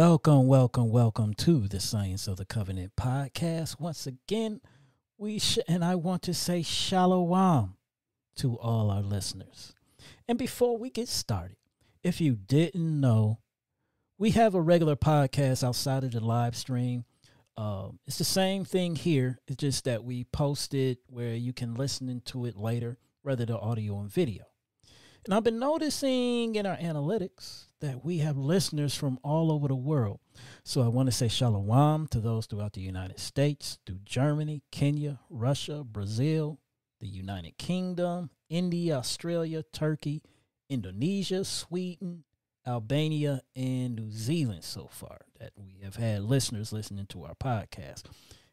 Welcome, welcome, welcome to the Science of the Covenant podcast. Once again, we sh- and I want to say shalom to all our listeners. And before we get started, if you didn't know, we have a regular podcast outside of the live stream. Um, it's the same thing here. It's just that we post it where you can listen into it later, rather than audio and video. And I've been noticing in our analytics that we have listeners from all over the world. So I want to say shalom to those throughout the United States, through Germany, Kenya, Russia, Brazil, the United Kingdom, India, Australia, Turkey, Indonesia, Sweden, Albania, and New Zealand so far that we have had listeners listening to our podcast.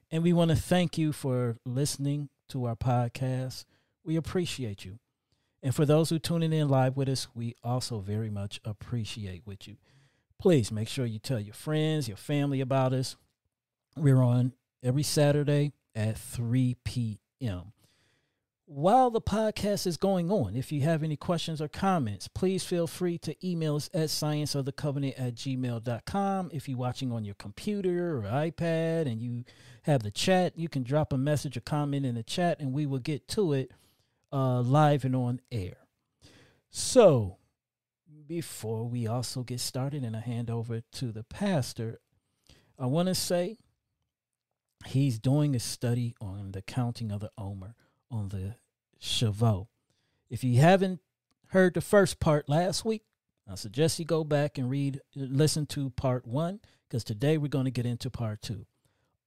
And we want to thank you for listening to our podcast. We appreciate you. And for those who tuning in live with us, we also very much appreciate with you. Please make sure you tell your friends, your family about us. We're on every Saturday at 3 p.m. While the podcast is going on, if you have any questions or comments, please feel free to email us at scienceofthecovenant at gmail.com. If you're watching on your computer or iPad and you have the chat, you can drop a message or comment in the chat and we will get to it uh, live and on air. So, before we also get started and I hand over to the pastor, I want to say he's doing a study on the counting of the Omer on the Shavuot. If you haven't heard the first part last week, I suggest you go back and read, listen to part one, because today we're going to get into part two.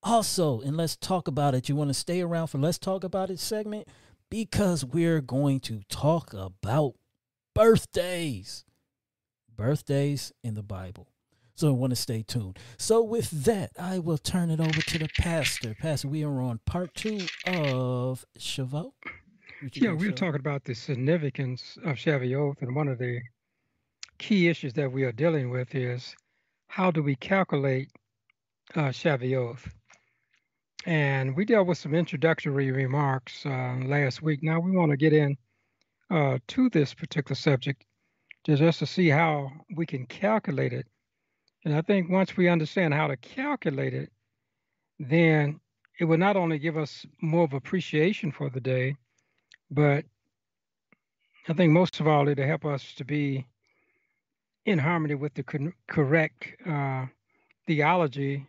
Also, and let's talk about it. You want to stay around for Let's Talk About It segment? Because we're going to talk about birthdays. Birthdays in the Bible. So I want to stay tuned. So with that, I will turn it over to the pastor. Pastor, we are on part two of Shavuot. Yeah, we are talking about the significance of Shavuot, and one of the key issues that we are dealing with is how do we calculate uh, Shavuot? And we dealt with some introductory remarks uh, last week. Now we want to get in uh, to this particular subject just to see how we can calculate it. And I think once we understand how to calculate it, then it will not only give us more of appreciation for the day, but I think most of all, it'll help us to be in harmony with the correct uh, theology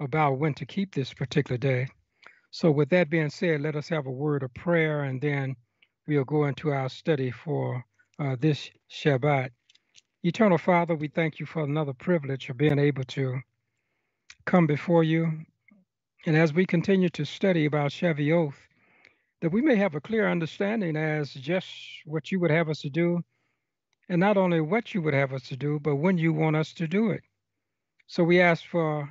about when to keep this particular day. So, with that being said, let us have a word of prayer and then we'll go into our study for uh, this Shabbat. Eternal Father, we thank you for another privilege of being able to come before you. And as we continue to study about Shavuot, that we may have a clear understanding as just what you would have us to do, and not only what you would have us to do, but when you want us to do it. So we ask for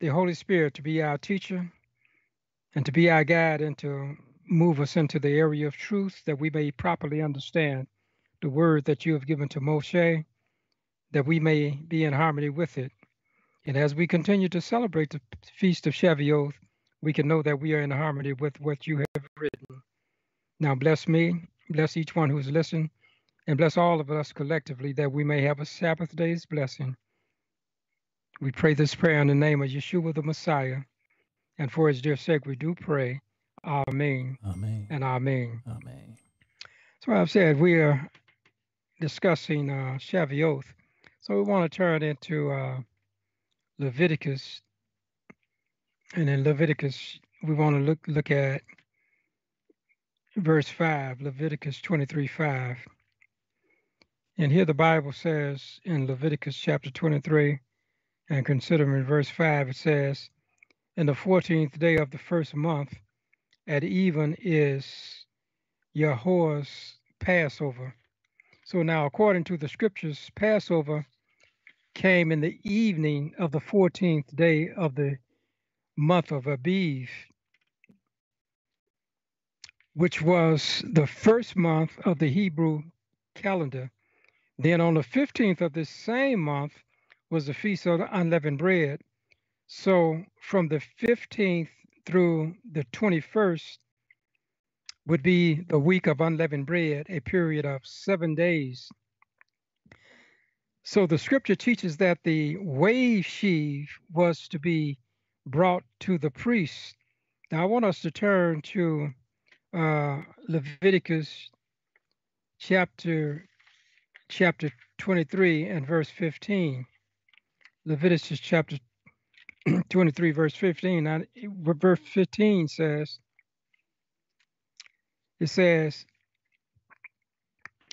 the Holy Spirit to be our teacher and to be our guide and to move us into the area of truth that we may properly understand the word that you have given to Moshe, that we may be in harmony with it. And as we continue to celebrate the feast of Shavuot, we can know that we are in harmony with what you have written. Now, bless me, bless each one who's listened, and bless all of us collectively that we may have a Sabbath day's blessing. We pray this prayer in the name of Yeshua the Messiah. And for his dear sake, we do pray. Amen. Amen. And Amen. Amen. So I've said we are discussing uh, Shavuot. So we want to turn into uh, Leviticus. And in Leviticus, we want to look look at verse 5, Leviticus 23 5. And here the Bible says in Leviticus chapter 23, and considering verse 5, it says, In the 14th day of the first month, at even is Yahweh's Passover. So now, according to the scriptures, Passover came in the evening of the 14th day of the month of Abiv, which was the first month of the Hebrew calendar. Then on the 15th of this same month, was the Feast of Unleavened Bread. So from the 15th through the 21st would be the week of unleavened bread, a period of seven days. So the scripture teaches that the wave sheaf was to be brought to the priest. Now I want us to turn to uh, Leviticus chapter chapter 23 and verse 15. Leviticus chapter 23 verse 15. Now, verse 15 says, it says,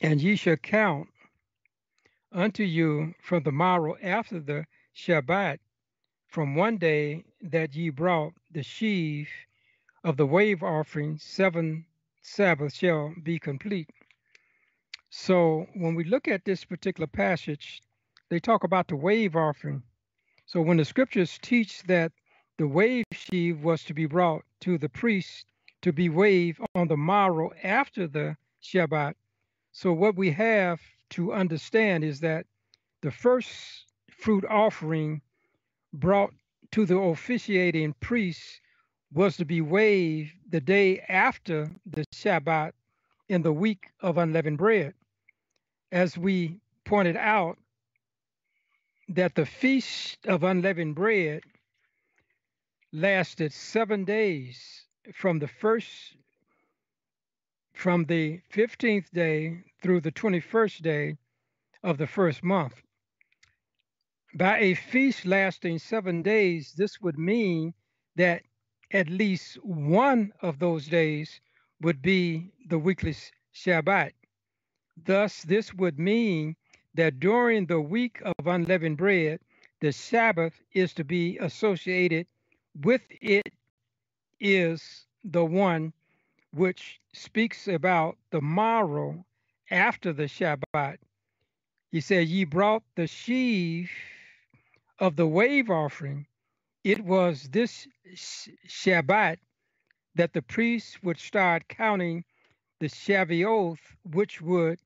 and ye shall count unto you from the morrow after the Shabbat, from one day that ye brought the sheaf of the wave offering, seven Sabbaths shall be complete. So when we look at this particular passage, they talk about the wave offering. So when the scriptures teach that the wave sheaf was to be brought to the priest to be waved on the morrow after the Shabbat, so what we have to understand is that the first fruit offering brought to the officiating priest was to be waved the day after the Shabbat in the week of unleavened bread. As we pointed out, that the feast of unleavened bread lasted seven days from the first from the 15th day through the 21st day of the first month. By a feast lasting seven days, this would mean that at least one of those days would be the weekly Shabbat. Thus, this would mean that during the week of unleavened bread, the Sabbath is to be associated with it is the one which speaks about the morrow after the Shabbat. He said, Ye brought the sheaf of the wave offering. It was this Shabbat that the priests would start counting the Shavuot, which would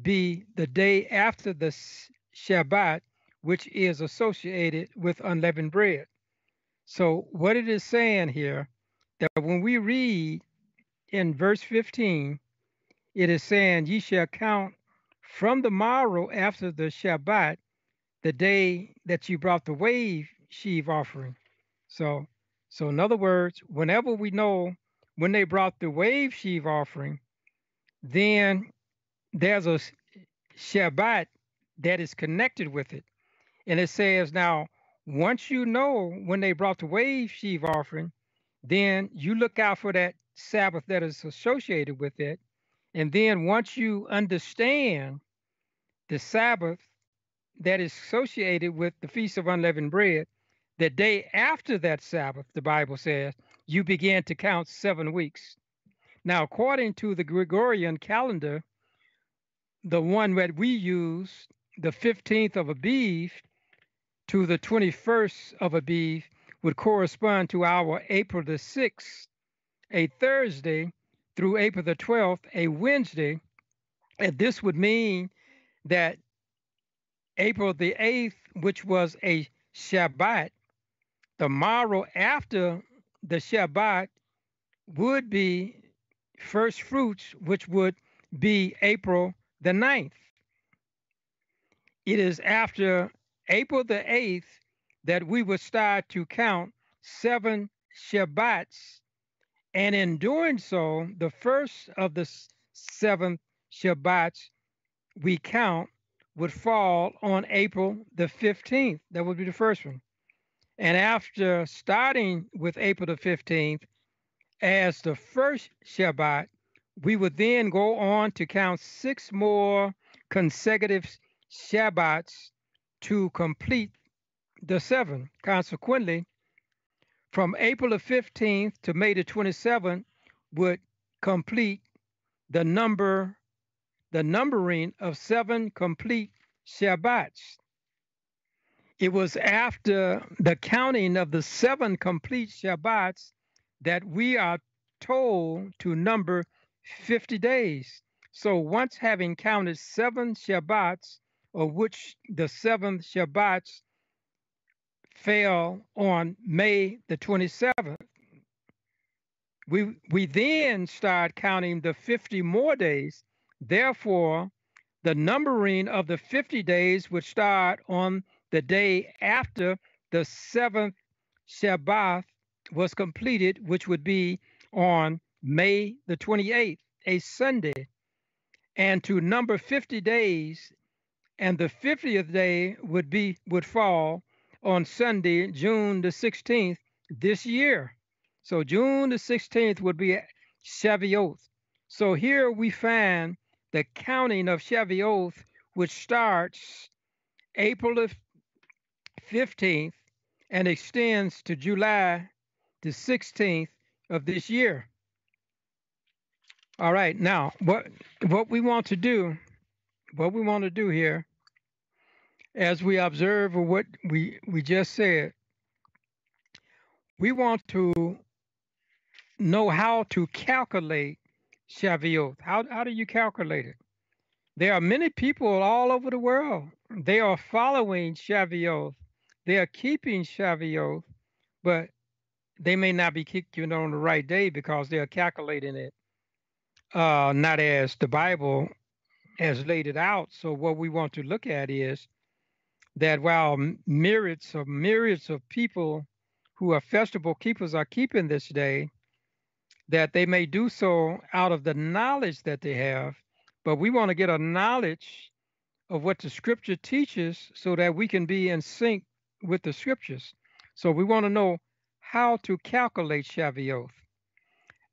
be the day after the Shabbat, which is associated with unleavened bread. So, what it is saying here, that when we read in verse 15, it is saying, Ye shall count from the morrow after the Shabbat, the day that you brought the wave sheaf offering. So, so in other words, whenever we know when they brought the wave sheaf offering, then there's a Shabbat that is connected with it. And it says, now, once you know when they brought the wave sheaf offering, then you look out for that Sabbath that is associated with it. And then once you understand the Sabbath that is associated with the Feast of Unleavened Bread, the day after that Sabbath, the Bible says, you begin to count seven weeks. Now, according to the Gregorian calendar, the one that we use, the 15th of Aviv to the 21st of Aviv, would correspond to our April the 6th, a Thursday, through April the 12th, a Wednesday. And this would mean that April the 8th, which was a Shabbat, the morrow after the Shabbat would be first fruits, which would be April the 9th. It is after April the 8th that we would start to count seven Shabbats. And in doing so, the first of the seven Shabbats we count would fall on April the 15th. That would be the first one. And after starting with April the 15th as the first Shabbat, we would then go on to count six more consecutive Shabbats to complete the seven. Consequently, from April the 15th to May the 27th would complete the number, the numbering of seven complete Shabbats. It was after the counting of the seven complete Shabbats that we are told to number 50 days. So once having counted seven Shabbats, of which the seventh Shabbats fell on May the 27th, we, we then start counting the 50 more days. Therefore, The numbering of the 50 days would start on the day after the seventh Shabbat was completed, which would be on May the 28th, a Sunday. And to number 50 days, and the 50th day would be would fall on Sunday, June the 16th this year. So June the 16th would be Shavuot. So here we find the counting of Shavuot, which starts April the 15th and extends to July the 16th of this year. All right, now what what we want to do, what we want to do here, as we observe what we we just said, we want to know how to calculate Shavuot. How, how do you calculate it? There are many people all over the world. They are following Shavuot. They are keeping Shavuot, but they may not be keeping it on the right day because they are calculating it uh, not as the Bible has laid it out. So what we want to look at is that while myriads of myriads of people who are festival keepers are keeping this day, that they may do so out of the knowledge that they have. But we want to get a knowledge of what the scripture teaches so that we can be in sync with the scriptures. So we want to know how to calculate Shavuot.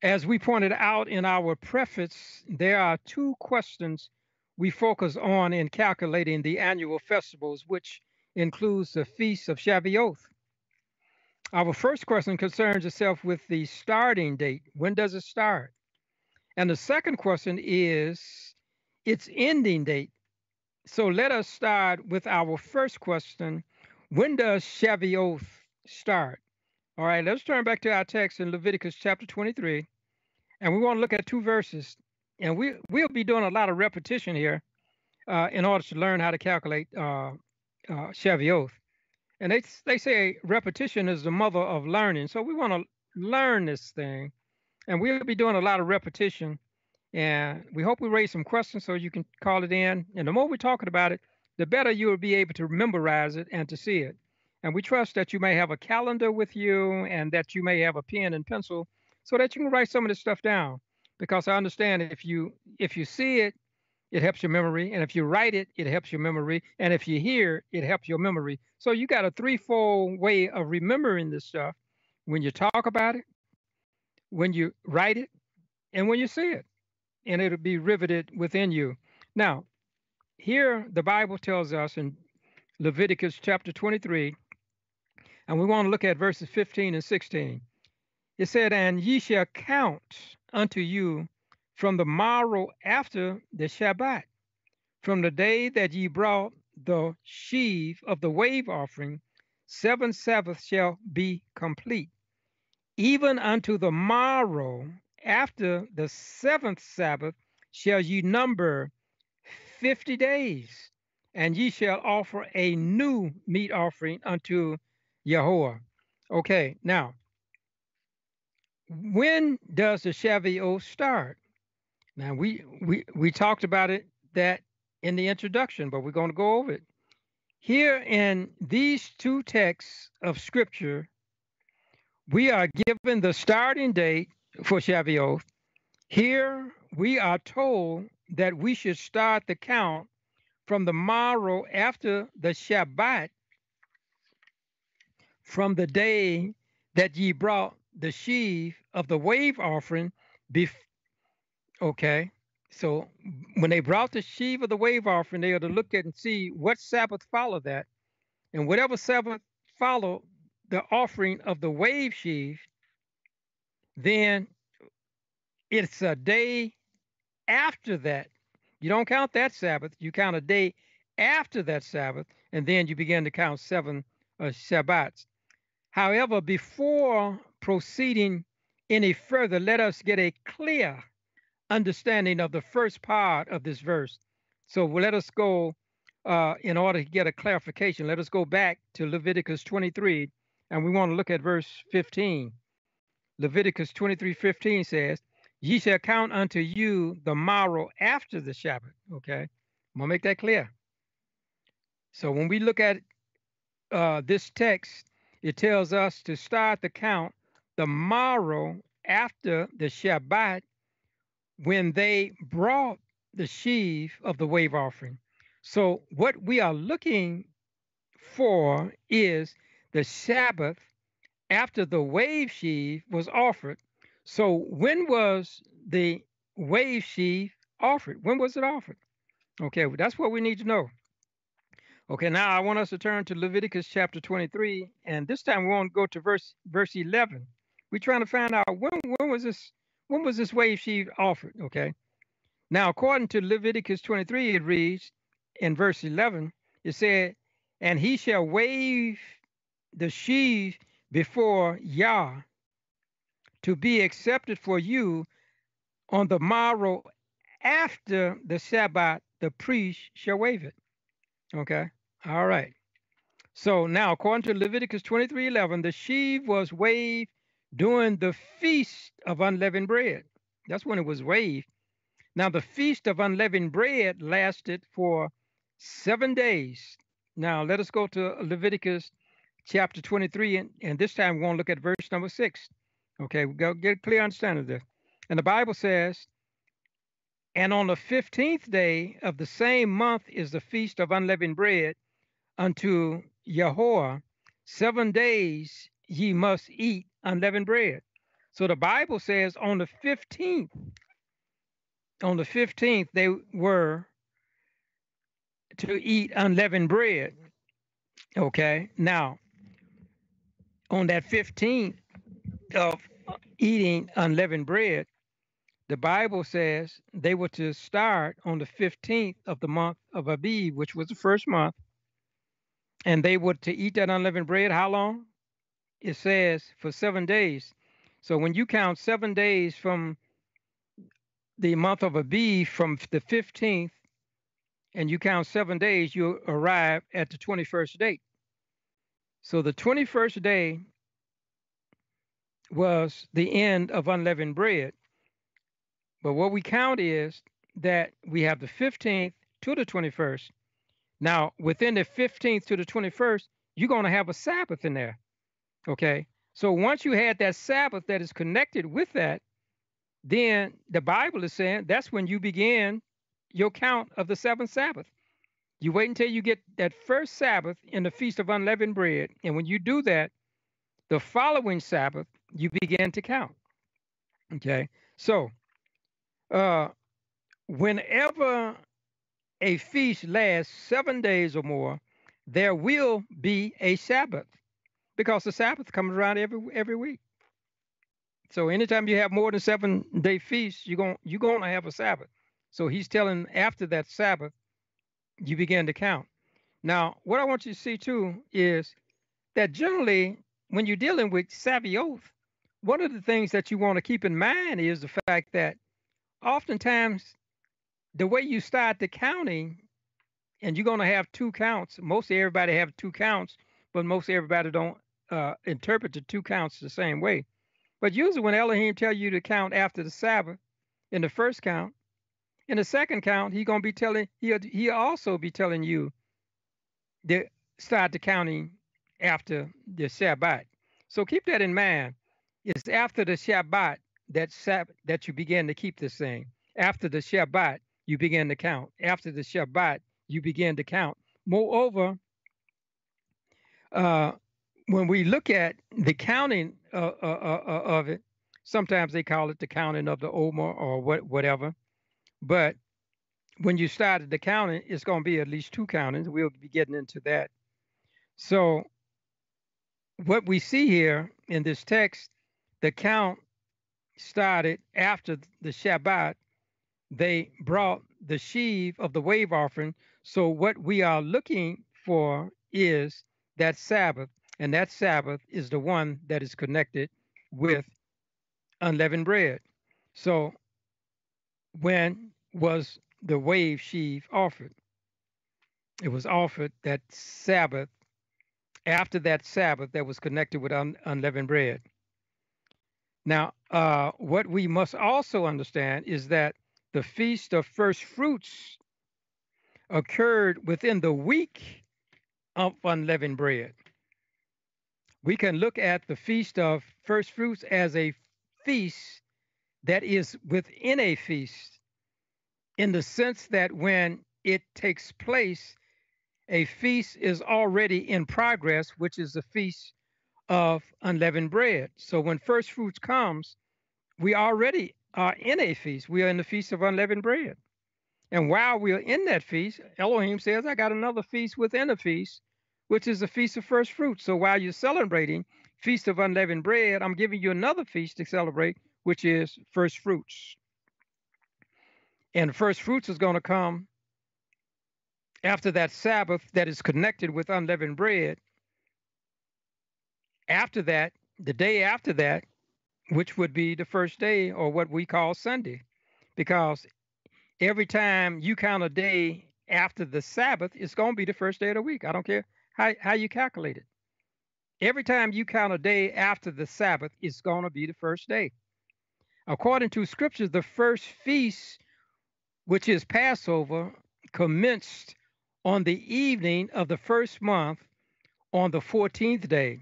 As we pointed out in our preface, there are two questions we focus on in calculating the annual festivals, which includes the Feast of Shavuot. Our first question concerns itself with the starting date. When does it start? And the second question is its ending date. So let us start with our first question. When does Shavuot start? All right, let's turn back to our text in Leviticus chapter 23. And we want to look at two verses. And we, we'll be doing a lot of repetition here uh, in order to learn how to calculate uh, uh, and they they say repetition is the mother of learning. So we want to learn this thing, and we'll be doing a lot of repetition. And we hope we raise some questions so you can call it in. And the more we're talking about it, the better you will be able to memorize it and to see it. And we trust that you may have a calendar with you and that you may have a pen and pencil so that you can write some of this stuff down. Because I understand if you if you see it it helps your memory. And if you write it, it helps your memory. And if you hear, it helps your memory. So you got a threefold way of remembering this stuff when you talk about it, when you write it, and when you see it. And it'll be riveted within you. Now, here the Bible tells us in Leviticus chapter 23, and we want to look at verses 15 and 16. It said, And ye shall count unto you from the morrow after the Shabbat, from the day that ye brought the sheaf of the wave offering, seven Sabbaths shall be complete. Even unto the morrow after the seventh Sabbath shall ye number fifty days, and ye shall offer a new meat offering unto Yahweh. Okay, now, when does the Shavuot start? Now we we we talked about it that in the introduction, but we're going to go over it. Here in these two texts of scripture, we are given the starting date for Shavuot. Here we are told that we should start the count from the morrow after the Shabbat, from the day that ye brought the sheaf of the wave offering Okay. So when they brought the sheaf of the wave offering, they are to look at and see what Sabbath followed that. And whatever Sabbath followed the offering of the wave sheaf, then it's a day after that. You don't count that Sabbath, you count a day after that Sabbath, and then you begin to count seven uh. However, before proceeding any further, let us get a clear understanding of the first part of this verse. So let us go, uh, in order to get a clarification, let us go back to Leviticus 23, and we want to look at verse 15. Leviticus 23 15 says, Ye shall count unto you the morrow after the Sabbath. Okay. I'm gonna make that clear. So when we look at uh, this text, it tells us to start the count the morrow after the Shabbat when they brought the sheaf of the wave offering. So what we are looking for is the Sabbath after the wave sheaf was offered. So when was the wave sheaf offered? When was it offered? Okay, well, that's what we need to know. Okay, now I want us to turn to Leviticus chapter 23, and this time we won't go to verse verse 11. We're trying to find out when when was this when was this wave sheaf offered? Okay. Now, according to Leviticus 23, it reads in verse 11, it said, And he shall wave the sheaf before Yah to be accepted for you on the morrow after the Sabbath, the priest shall wave it. Okay. All right. So now, according to Leviticus 23 11, the sheaf was waved during the feast of unleavened bread. That's when it was waved. Now, the feast of unleavened bread lasted for seven days. Now, let us go to Leviticus chapter 23, and, and this time we're going to look at verse number six. Okay, we go get a clear understanding of this. And the Bible says, And on the 15th day of the same month is the feast of unleavened bread unto Yahweh. Seven days ye must eat unleavened bread. So the Bible says on the 15th, on the 15th, they were to eat unleavened bread. Okay, now on that 15th of eating unleavened bread, the Bible says they were to start on the 15th of the month of Abib, which was the first month, and they were to eat that unleavened bread how long? it says for seven days. So when you count seven days from the month of Abib from the 15th, and you count seven days, you arrive at the 21st date. So the 21st day was the end of unleavened bread. But what we count is that we have the 15th to the 21st. Now, within the 15th to the 21st, you're going to have a Sabbath in there. Okay. So once you had that Sabbath that is connected with that, then the Bible is saying that's when you begin your count of the seventh Sabbath. You wait until you get that first Sabbath in the Feast of Unleavened Bread. And when you do that, the following Sabbath, you begin to count. Okay. So, uh, whenever a feast lasts seven days or more, there will be a Sabbath because the Sabbath comes around every every week. So anytime you have more than seven day feast, you're going you're going to have a Sabbath. So he's telling after that Sabbath, you begin to count. Now, what I want you to see too is that generally, when you're dealing with Shavuot, one of the things that you want to keep in mind is the fact that oftentimes the way you start the counting, and you're going to have two counts. Most everybody have two counts, but most everybody don't uh, interpret the two counts the same way. But usually, when Elohim tell you to count after the Sabbath, in the first count, in the second count, he gonna be telling he he also be telling you to start the counting after the Shabbat. So keep that in mind. It's after the Shabbat that Sabbath, that you begin to keep this thing. After the Shabbat, you begin to count. After the Shabbat, you begin to count. Moreover, uh, when we look at the counting uh, uh, uh, uh, of it, sometimes they call it the counting of the Omer or what, whatever. But when you started the counting, it's going to be at least two countings. We'll be getting into that. So, what we see here in this text, the count started after the Shabbat. They brought the sheaf of the wave offering. So, what we are looking for is that Sabbath and that Sabbath is the one that is connected with unleavened bread. So, when was the wave sheaf offered? It was offered that Sabbath, after that Sabbath that was connected with un- unleavened bread. Now, uh, what we must also understand is that the feast of first fruits occurred within the week of unleavened bread. We can look at the Feast of First Fruits as a feast that is within a feast in the sense that when it takes place, a feast is already in progress, which is the feast of unleavened bread. So when first fruits comes, we already are in a feast. We are in the feast of unleavened bread. And while we are in that feast, Elohim says, I got another feast within a feast, which is the feast of first fruits. So while you're celebrating feast of unleavened bread, I'm giving you another feast to celebrate, which is first fruits. And first fruits is going to come after that Sabbath that is connected with unleavened bread. After that, the day after that, which would be the first day or what we call Sunday, because every time you count a day after the Sabbath, it's going to be the first day of the week. I don't care how, how you calculate it. Every time you count a day after the Sabbath, it's going to be the first day. According to scriptures, the first feast, which is Passover, commenced on the evening of the first month on the 14th day.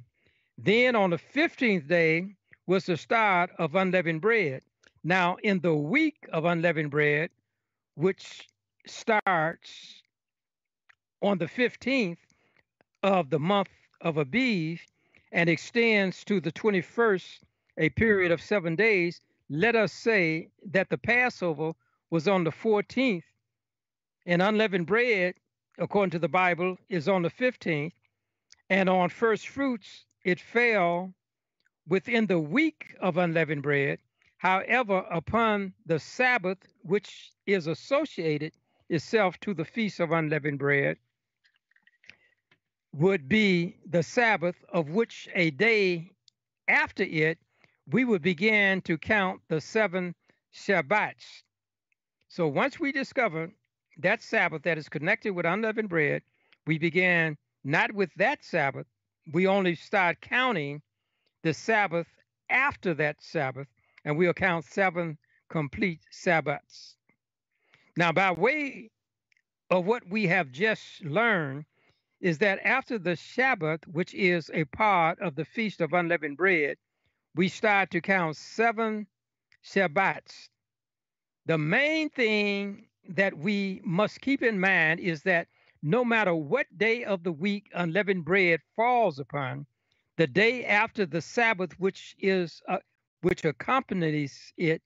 Then on the 15th day was the start of unleavened bread. Now, in the week of unleavened bread, which starts on the 15th of the month of Aviv and extends to the 21st, a period of seven days, let us say that the Passover was on the 14th and unleavened bread according to the Bible, is on the 15th. And on first fruits, it fell within the week of unleavened bread. However, upon the Sabbath, which is associated itself to the feast of unleavened bread, would be the Sabbath, of which a day after it, we would begin to count the seven Shabbats. So once we discover that Sabbath that is connected with unleavened bread, we began not with that Sabbath. We only start counting the Sabbath after that Sabbath, and we'll count seven complete Sabbaths. Now, by way of what we have just learned, is that after the Sabbath, which is a part of the Feast of Unleavened Bread, we start to count seven Shabbats. The main thing that we must keep in mind is that no matter what day of the week unleavened bread falls upon, the day after the Sabbath, which is uh, which accompanies it,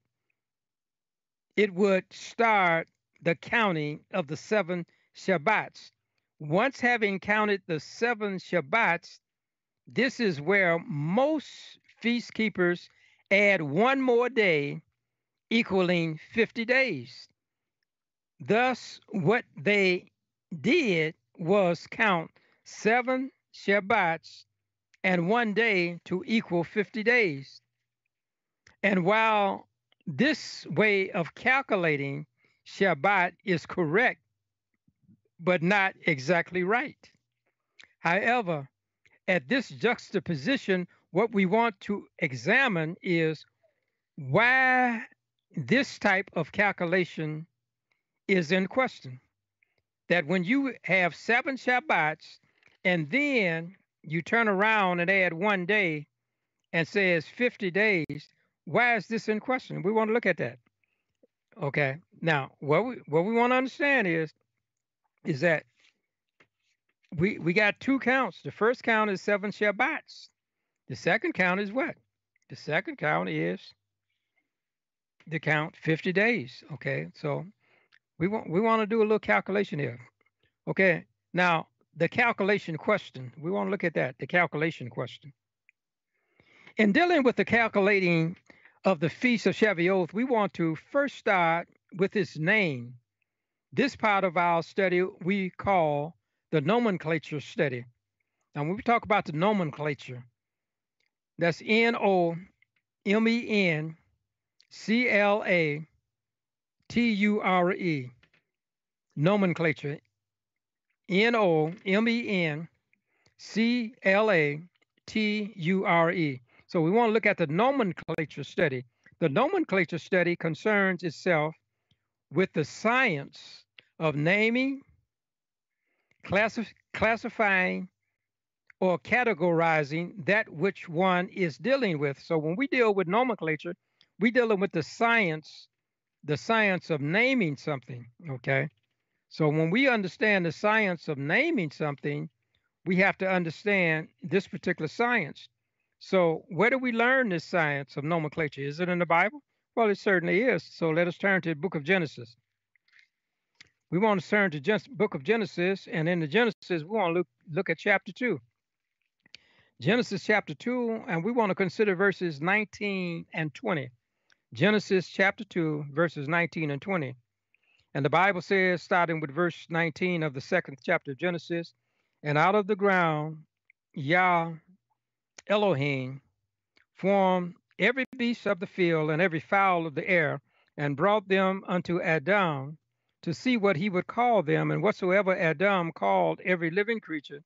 it would start the counting of the seven Shabbats. Once having counted the seven Shabbats, this is where most feast keepers add one more day, equaling 50 days. Thus, what they did was count seven Shabbats and one day to equal 50 days. And while this way of calculating Shabbat is correct, but not exactly right. However, at this juxtaposition, what we want to examine is why this type of calculation is in question. That when you have seven Shabbats and then you turn around and add one day and says 50 days, why is this in question? We want to look at that. Okay. Now, what we what we want to understand is is that we we got two counts. The first count is seven Shabbats. The second count is what? The second count is the count 50 days. Okay. So we want we want to do a little calculation here. Okay, now the calculation question. We want to look at that, the calculation question. In dealing with the calculating of the Feast of Shavuot, we want to first start with its name. This part of our study we call the nomenclature study. Now, when we talk about the nomenclature, that's N O M E N C L A T U R E, nomenclature, N O M E N C L A T U R E. So we want to look at the nomenclature study. The nomenclature study concerns itself with the science of naming, classi- classifying or categorizing that which one is dealing with. So when we deal with nomenclature, we're dealing with the science, the science of naming something. Okay. So when we understand the science of naming something, we have to understand this particular science. So where do we learn this science of nomenclature? Is it in the Bible? Well, it certainly is. So let us turn to the book of Genesis. We want to turn to the book of Genesis, and in the Genesis, we want to look, look at chapter 2. Genesis chapter 2, and we want to consider verses 19 and 20. Genesis chapter 2, verses 19 and 20. And the Bible says, starting with verse 19 of the second chapter of Genesis, and out of the ground Yah Elohim formed every beast of the field and every fowl of the air, and brought them unto Adam to see what he would call them. And whatsoever Adam called every living creature,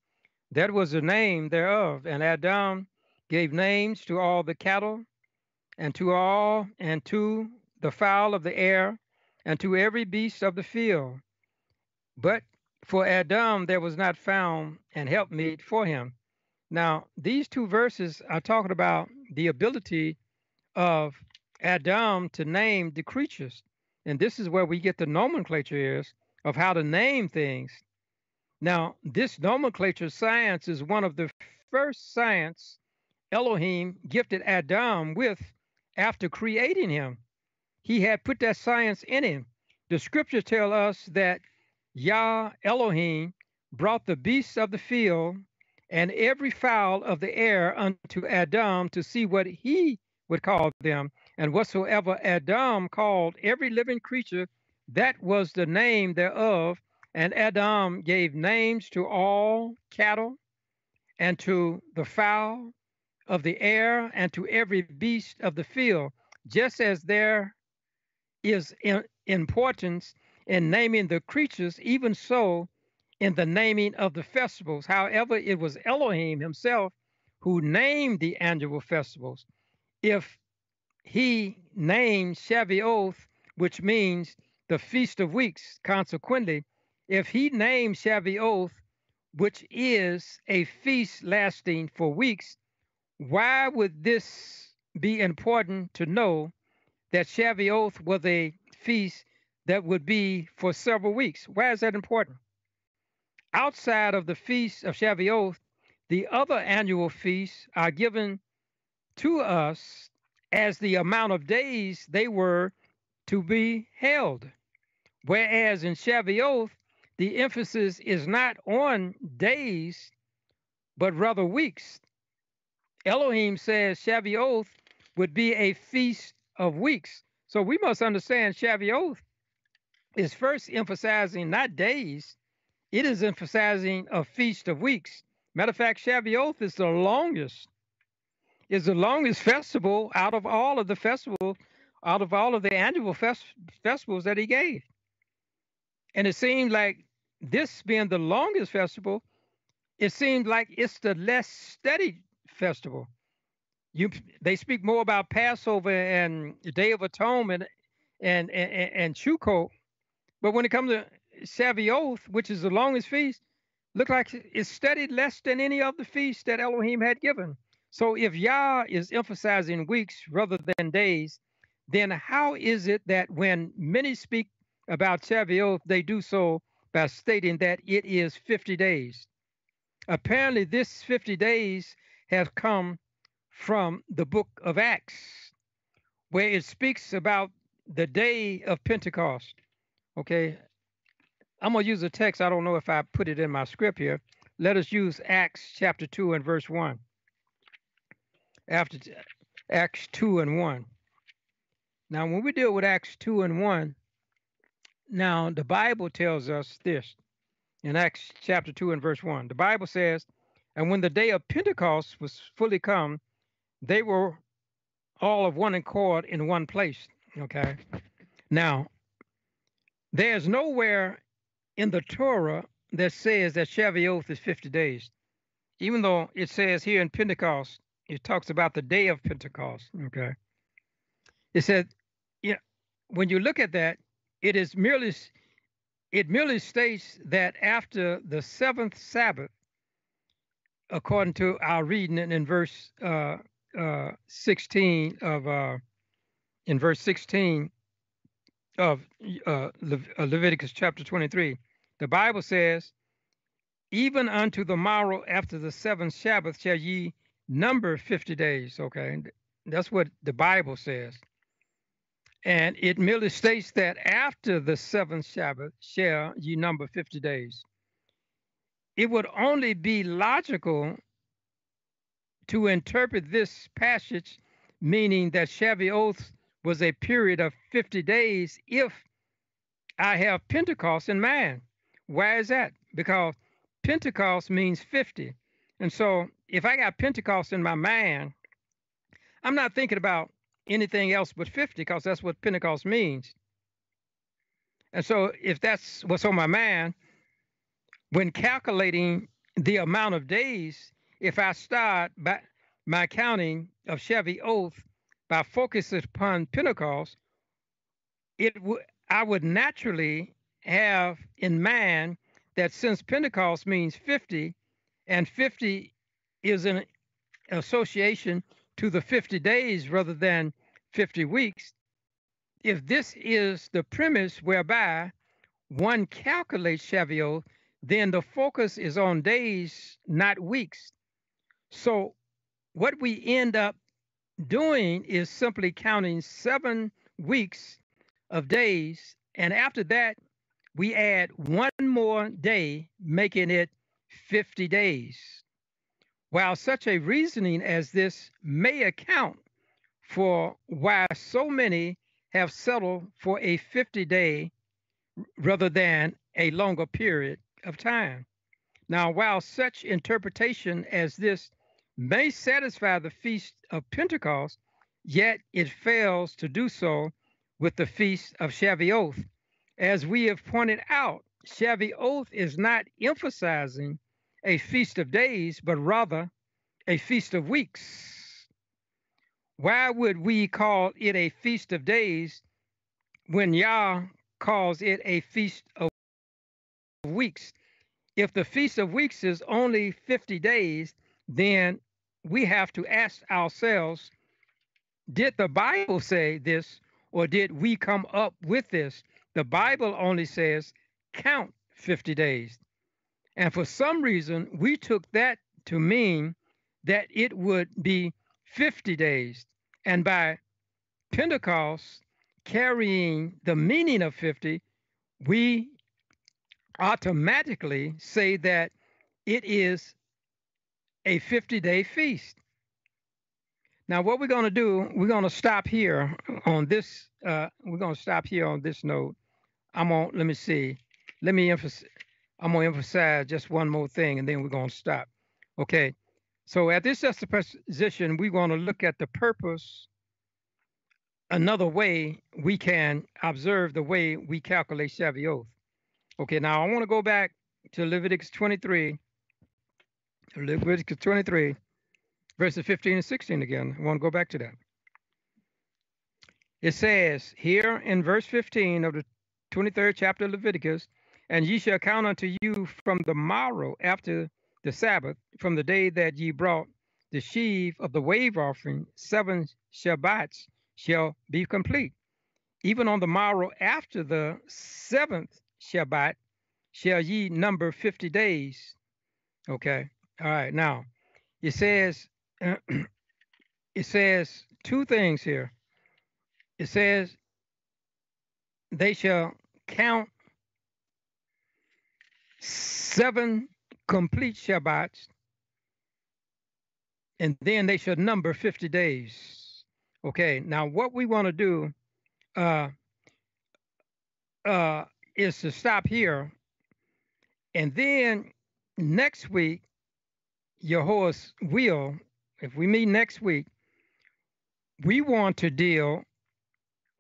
that was the name thereof. And Adam gave names to all the cattle, and to all, and to the fowl of the air, and to every beast of the field. But for Adam there was not found an helpmeet for him. Now, these two verses are talking about the ability of Adam to name the creatures. And this is where we get the nomenclature is of how to name things. Now, this nomenclature science is one of the first science Elohim gifted Adam with after creating him he had put that science in him. The scriptures tell us that Yah Elohim brought the beasts of the field and every fowl of the air unto Adam to see what he would call them. And whatsoever Adam called every living creature, that was the name thereof. And Adam gave names to all cattle and to the fowl of the air and to every beast of the field, just as there is in importance in naming the creatures, even so in the naming of the festivals. However, it was Elohim himself who named the annual festivals. If he named Shavuot, which means the Feast of Weeks, consequently, if he named Shavuot, which is a feast lasting for weeks, why would this be important to know that Shavuot was a feast that would be for several weeks. Why is that important? Outside of the feast of Shavuot, the other annual feasts are given to us as the amount of days they were to be held. Whereas in Shavuot, the emphasis is not on days, but rather weeks. Elohim says Shavuot would be a feast of weeks. So we must understand Shavuot is first emphasizing not days, it is emphasizing a feast of weeks. Matter of fact, Shavuot is the longest, is the longest festival out of all of the festivals, out of all of the annual fest, festivals that he gave. And it seemed like this being the longest festival, it seemed like it's the less steady festival you they speak more about Passover and Day of Atonement and and and, and Sukkot, but when it comes to Shavuot, which is the longest feast, look like it's studied less than any of the feasts that Elohim had given. So if Yah is emphasizing weeks rather than days, then how is it that when many speak about Shavuot, they do so by stating that it is 50 days? Apparently, this 50 days has come from the book of Acts, where it speaks about the day of Pentecost. Okay, I'm going to use a text. I don't know if I put it in my script here. Let us use Acts chapter 2 and verse 1. After Acts 2 and 1. Now, when we deal with Acts 2 and 1, now the Bible tells us this in Acts chapter 2 and verse 1. The Bible says, And when the day of Pentecost was fully come, they were all of one accord in one place. Okay. Now, there's nowhere in the Torah that says that Shavuot is 50 days, even though it says here in Pentecost, it talks about the day of Pentecost. Okay. It said, yeah, when you look at that, it is merely it merely states that after the seventh Sabbath, according to our reading in, in verse uh, uh, 16 of uh, in verse 16 of uh, Le- uh, Leviticus chapter 23, the Bible says, "Even unto the morrow after the seventh Sabbath shall ye number 50 days." Okay, that's what the Bible says. And it merely states that after the seventh Sabbath shall ye number 50 days. It would only be logical to interpret this passage meaning that Shavuot was a period of 50 days if I have Pentecost in mind. Why is that? Because Pentecost means 50. And so if I got Pentecost in my mind, I'm not thinking about anything else but 50 because that's what Pentecost means. And so, if that's what's on my mind, when calculating the amount of days, if I start by my counting of Shavuot by focusing upon Pentecost, it would I would naturally have in mind that since Pentecost means 50, and 50 is an association to the 50 days rather than 50 weeks, if this is the premise whereby one calculates Shavuot, then the focus is on days, not weeks. So what we end up doing is simply counting seven weeks of days. And after that, we add one more day, making it 50 days. While such a reasoning as this may account for why so many have settled for a 50 day rather than a longer period of time. Now, while such interpretation as this may satisfy the Feast of Pentecost, yet it fails to do so with the Feast of Shavuot. As we have pointed out, Shavuot is not emphasizing a feast of days, but rather a feast of weeks. Why would we call it a feast of days when Yah calls it a feast of weeks? If the feast of weeks is only 50 days, then we have to ask ourselves did the Bible say this or did we come up with this? The Bible only says count 50 days. And for some reason, we took that to mean that it would be 50 days. And by Pentecost carrying the meaning of 50, we automatically say that it is a 50 day feast. Now, what we're going to do, we're going to stop here on this. Uh, we're going to stop here on this note. I'm on, let me see. Let me emphasize, I'm going to emphasize just one more thing and then we're going to stop. Okay. So at this juxtaposition, we want to look at the purpose. Another way we can observe the way we calculate Shavuot. Okay, now I want to go back to Leviticus 23. Leviticus 23, verses 15 and 16 again. I want to go back to that. It says here in verse 15 of the 23rd chapter of Leviticus, and ye shall count unto you from the morrow after the Sabbath, from the day that ye brought the sheaf of the wave offering, seven Shabbats shall be complete. Even on the morrow after the seventh Shabbat shall ye number 50 days. Okay. All right. Now, it says, it says two things here. It says, they shall count seven complete Shabbats, and then they shall number 50 days. Okay, now what we want to do uh, uh, is to stop here, and then next week, Yahweh's will, if we meet next week, we want to deal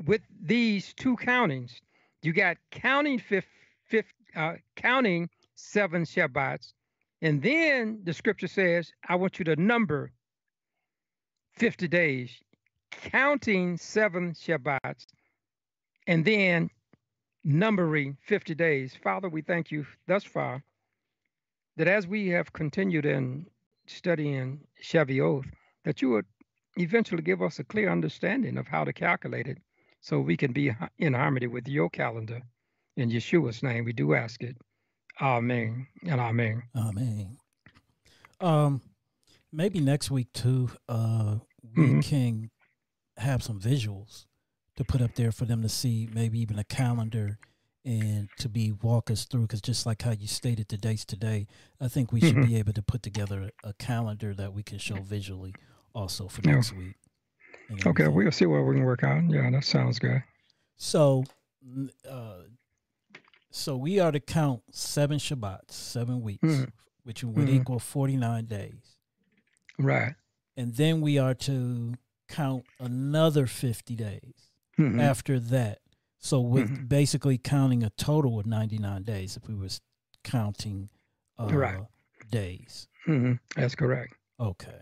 with these two countings. You got counting fifth, fifth uh, counting seven Shabbats, and then the scripture says, I want you to number 50 days, counting seven Shabbats, and then numbering 50 days. Father, we thank you thus far that as we have continued in studying Shavuot, that you would eventually give us a clear understanding of how to calculate it so we can be in harmony with your calendar. In Yeshua's name, we do ask it. Amen and amen. Amen. Um, maybe next week too, uh, we mm-hmm. can have some visuals to put up there for them to see, maybe even a calendar and to be walk us through because just like how you stated the dates today i think we should mm-hmm. be able to put together a, calendar that we can show visually also for next yeah. week okay we'll see what we can work out yeah that sounds good so uh, so we are to count seven shabbats seven weeks mm-hmm. which would mm-hmm. equal 49 days right and then we are to count another 50 days mm-hmm. after that so with mm-hmm. basically counting a total of 99 days, if we was counting uh, right. days. Mm-hmm. That's correct. Okay.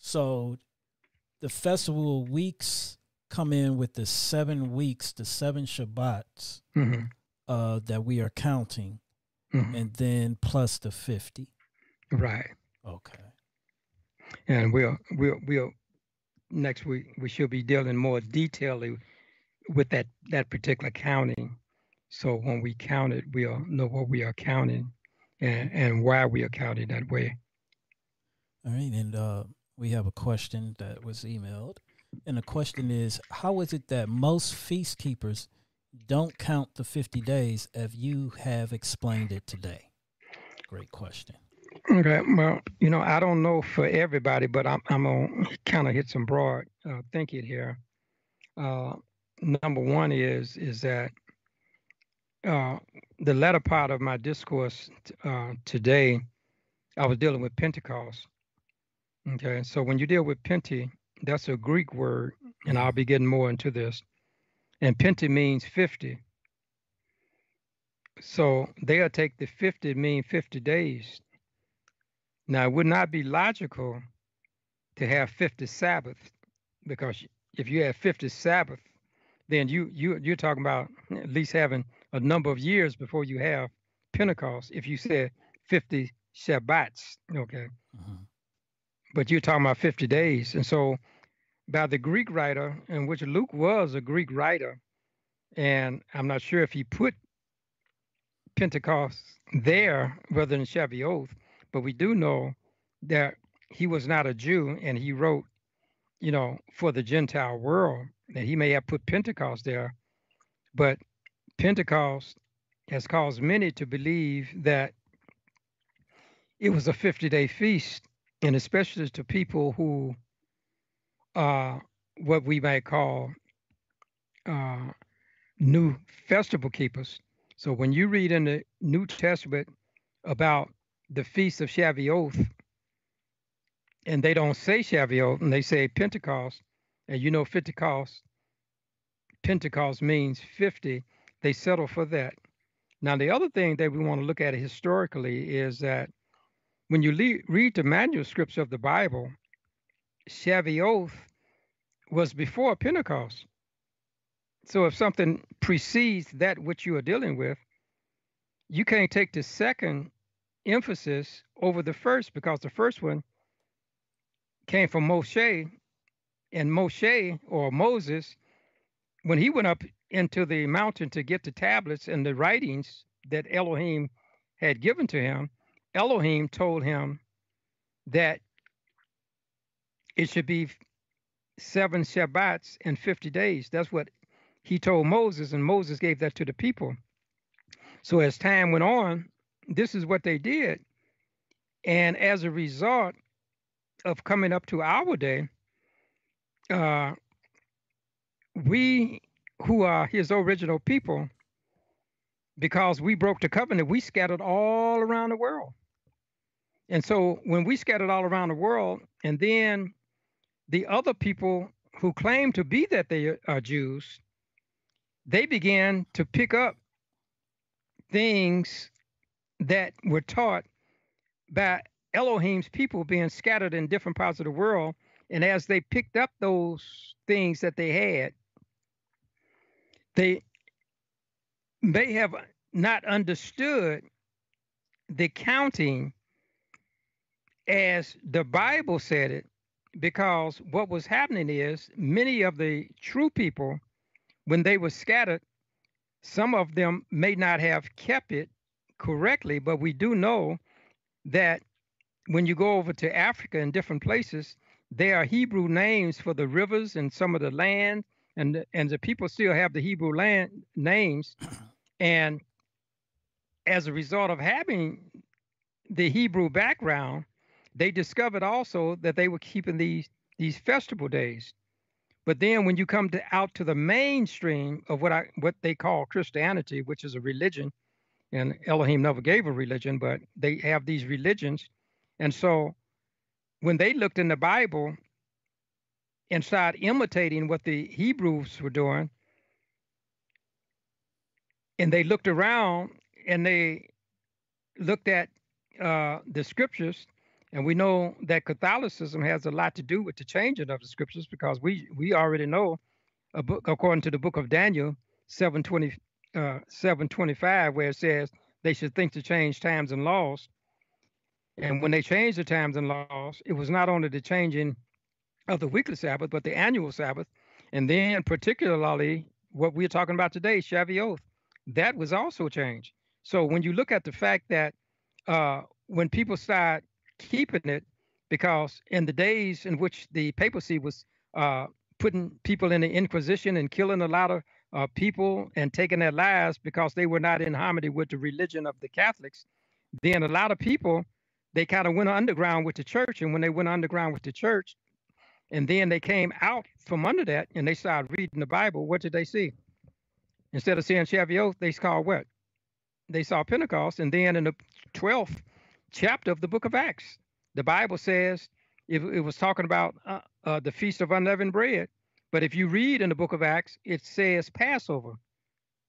So the festival weeks come in with the seven weeks, the seven Shabbats mm-hmm. uh, that we are counting, mm-hmm. and then plus the 50. Right. Okay. And we'll, we'll, we'll, next week, we should be dealing more detailedly with that that particular counting. So when we count it, we'll know what we are counting and, and why we are counting that way. All right, and uh, we have a question that was emailed, and the question is: How is it that most feast keepers don't count the fifty days, as you have explained it today? Great question. Okay, well, you know, I don't know for everybody, but I'm, I'm gonna kind of hit some broad uh, thinking here. Uh, number one is is that uh, the latter part of my discourse uh, today, I was dealing with Pentecost. Okay, so when you deal with Pente, that's a Greek word, and I'll be getting more into this. And Pente means 50. So they'll take the 50 mean 50 days. Now, it would not be logical to have 50 Sabbaths because if you have 50 Sabbath, then you you you're talking about at least having a number of years before you have Pentecost. If you said 50 Shabbats, okay, uh-huh. but you're talking about 50 days, and so by the Greek writer, in which Luke was a Greek writer, and I'm not sure if he put Pentecost there rather than Shavuot, but we do know that he was not a Jew and he wrote, you know, for the Gentile world that he may have put Pentecost there, but Pentecost has caused many to believe that it was a 50 day feast, and especially to people who are what we might call uh, new festival keepers. So when you read in the New Testament about the feast of Shavuot, and they don't say Shavuot and they say Pentecost, and you know Pentecost, Pentecost means 50, they settle for that. Now, the other thing that we want to look at historically is that when you le- read the manuscripts of the Bible, Shavuot was before Pentecost. So if something precedes that which you are dealing with, you can't take the second emphasis over the first because the first one came from Moshe and Moshe or Moses, when he went up into the mountain to get the tablets and the writings that Elohim had given to him, Elohim told him that it should be seven Shabbats and 50 days. That's what he told Moses, and Moses gave that to the people. So as time went on, this is what they did. And as a result of coming up to our day, uh, we who are his original people, because we broke the covenant, we scattered all around the world. And so when we scattered all around the world, and then the other people who claim to be that they are Jews, they began to pick up things that were taught by Elohim's people being scattered in different parts of the world and as they picked up those things that they had, they may have not understood the counting as the Bible said it, because what was happening is many of the true people, when they were scattered, some of them may not have kept it correctly, but we do know that when you go over to Africa and different places, there are Hebrew names for the rivers and some of the land, and and the people still have the Hebrew land names, and as a result of having the Hebrew background, they discovered also that they were keeping these these festival days. But then when you come to, out to the mainstream of what I what they call Christianity, which is a religion, and Elohim never gave a religion, but they have these religions. And so when they looked in the Bible and started imitating what the Hebrews were doing, and they looked around and they looked at uh, the scriptures, and we know that Catholicism has a lot to do with the changing of the scriptures because we we already know a book according to the book of Daniel 720 uh, 725 where it says they should think to change times and laws. And when they changed the times and laws, it was not only the changing of the weekly Sabbath, but the annual Sabbath. And then particularly what we're talking about today, Shavuot, that was also changed. So when you look at the fact that uh, when people start keeping it, because in the days in which the papacy was uh, putting people in the Inquisition and killing a lot of uh, people and taking their lives because they were not in harmony with the religion of the Catholics, then a lot of people they kind of went underground with the church, and when they went underground with the church, and then they came out from under that and they started reading the Bible, what did they see? Instead of seeing Shavuot, they saw what? they saw Pentecost. And then in the 12th chapter of the book of Acts, the Bible says it, it was talking about uh, uh, the Feast of Unleavened Bread. But if you read in the book of Acts, it says Passover.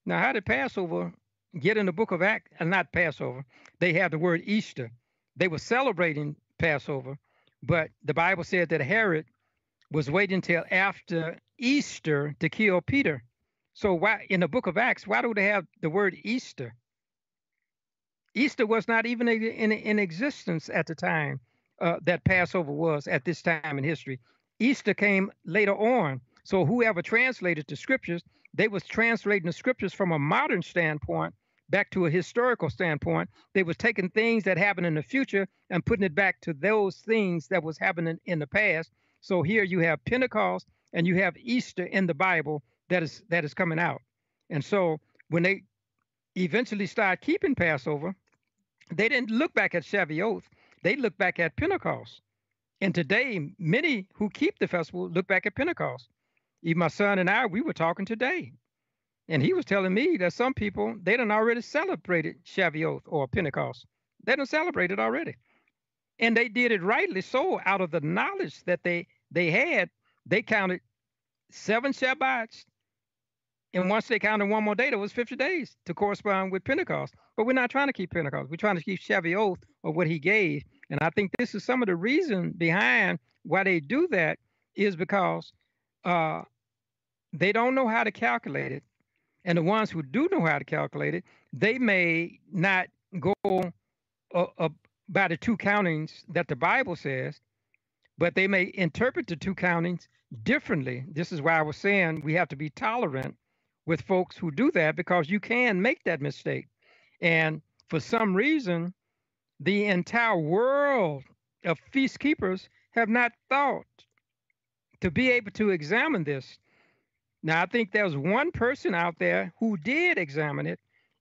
Now, how did Passover get in the book of Acts? And uh, not Passover. They have the word Easter. They were celebrating Passover, but the Bible said that Herod was waiting until after Easter to kill Peter. So why in the book of Acts, why do they have the word Easter? Easter was not even in, in existence at the time uh, that Passover was at this time in history. Easter came later on. So whoever translated the scriptures, they was translating the scriptures from a modern standpoint back to a historical standpoint. They was taking things that happened in the future and putting it back to those things that was happening in the past. So here you have Pentecost and you have Easter in the Bible that is that is coming out. And so when they eventually start keeping Passover, they didn't look back at Shavuot. They looked back at Pentecost. And today, many who keep the festival look back at Pentecost. Even my son and I, we were talking today. And he was telling me that some people, they done already celebrated Shavuot or Pentecost. They done celebrated already. And they did it rightly so out of the knowledge that they they had. They counted seven Shabbats and once they counted one more day, that was 50 days to correspond with Pentecost. But we're not trying to keep Pentecost. We're trying to keep Shavuot of what he gave. And I think this is some of the reason behind why they do that is because uh, they don't know how to calculate it. And the ones who do know how to calculate it, they may not go uh, uh, by the two countings that the Bible says, but they may interpret the two countings differently. This is why I was saying we have to be tolerant with folks who do that because you can make that mistake. And for some reason, the entire world of feast keepers have not thought to be able to examine this. Now, I think there's one person out there who did examine it,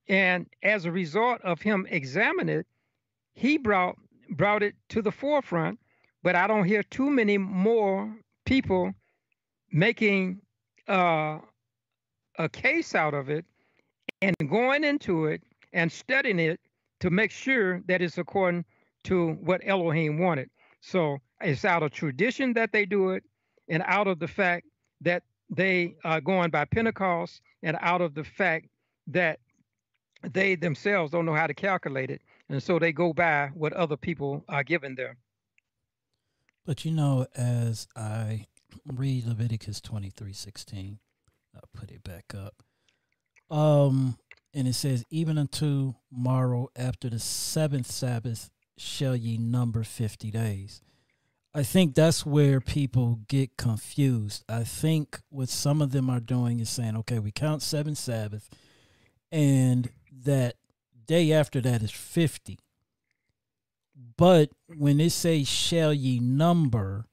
and as a result of him examining it, he brought brought it to the forefront. But I don't hear too many more people making uh, a case out of it and going into it and studying it to make sure that it's according to what Elohim wanted. So it's out of tradition that they do it, and out of the fact that they are going by Pentecost, and out of the fact that they themselves don't know how to calculate it, and so they go by what other people are giving them. But you know, as I read Leviticus twenty three sixteen, I'll put it back up. Um, and it says, even unto morrow after the seventh Sabbath shall ye number 50 days. I think that's where people get confused. I think what some of them are doing is saying, okay, we count seven Sabbath, and that day after that is 50. But when it says, shall ye number,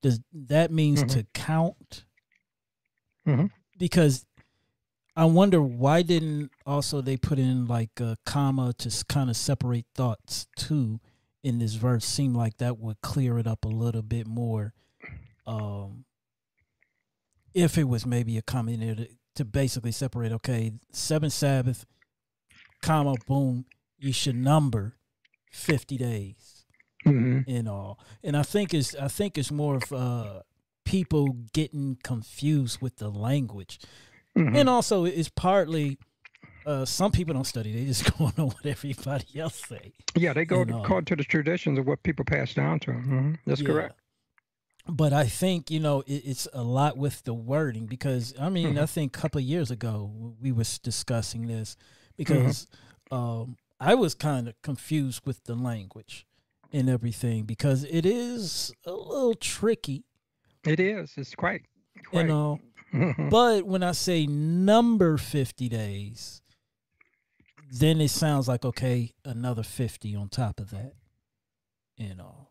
does that means mm-hmm. to count? Mm-hmm. Because I wonder why didn't also they put in like a comma to kind of separate thoughts too in this verse? Seem like that would clear it up a little bit more. Um, if it was maybe a comma there to, to basically separate, okay, seven Sabbath, comma, boom, you should number fifty days mm-hmm. in all. And I think it's I think it's more of uh, people getting confused with the language Mm-hmm. And also, it's partly uh, some people don't study; they just go on what everybody else say. Yeah, they go and, uh, according to the traditions of what people pass down to them. Mm-hmm. That's yeah. correct. But I think you know it, it's a lot with the wording because I mean mm-hmm. I think a couple of years ago we was discussing this because mm-hmm. um, I was kind of confused with the language and everything because it is a little tricky. It is. It's quite. quite. You know, but when I say number 50 days, then it sounds like, okay, another 50 on top of that. You know,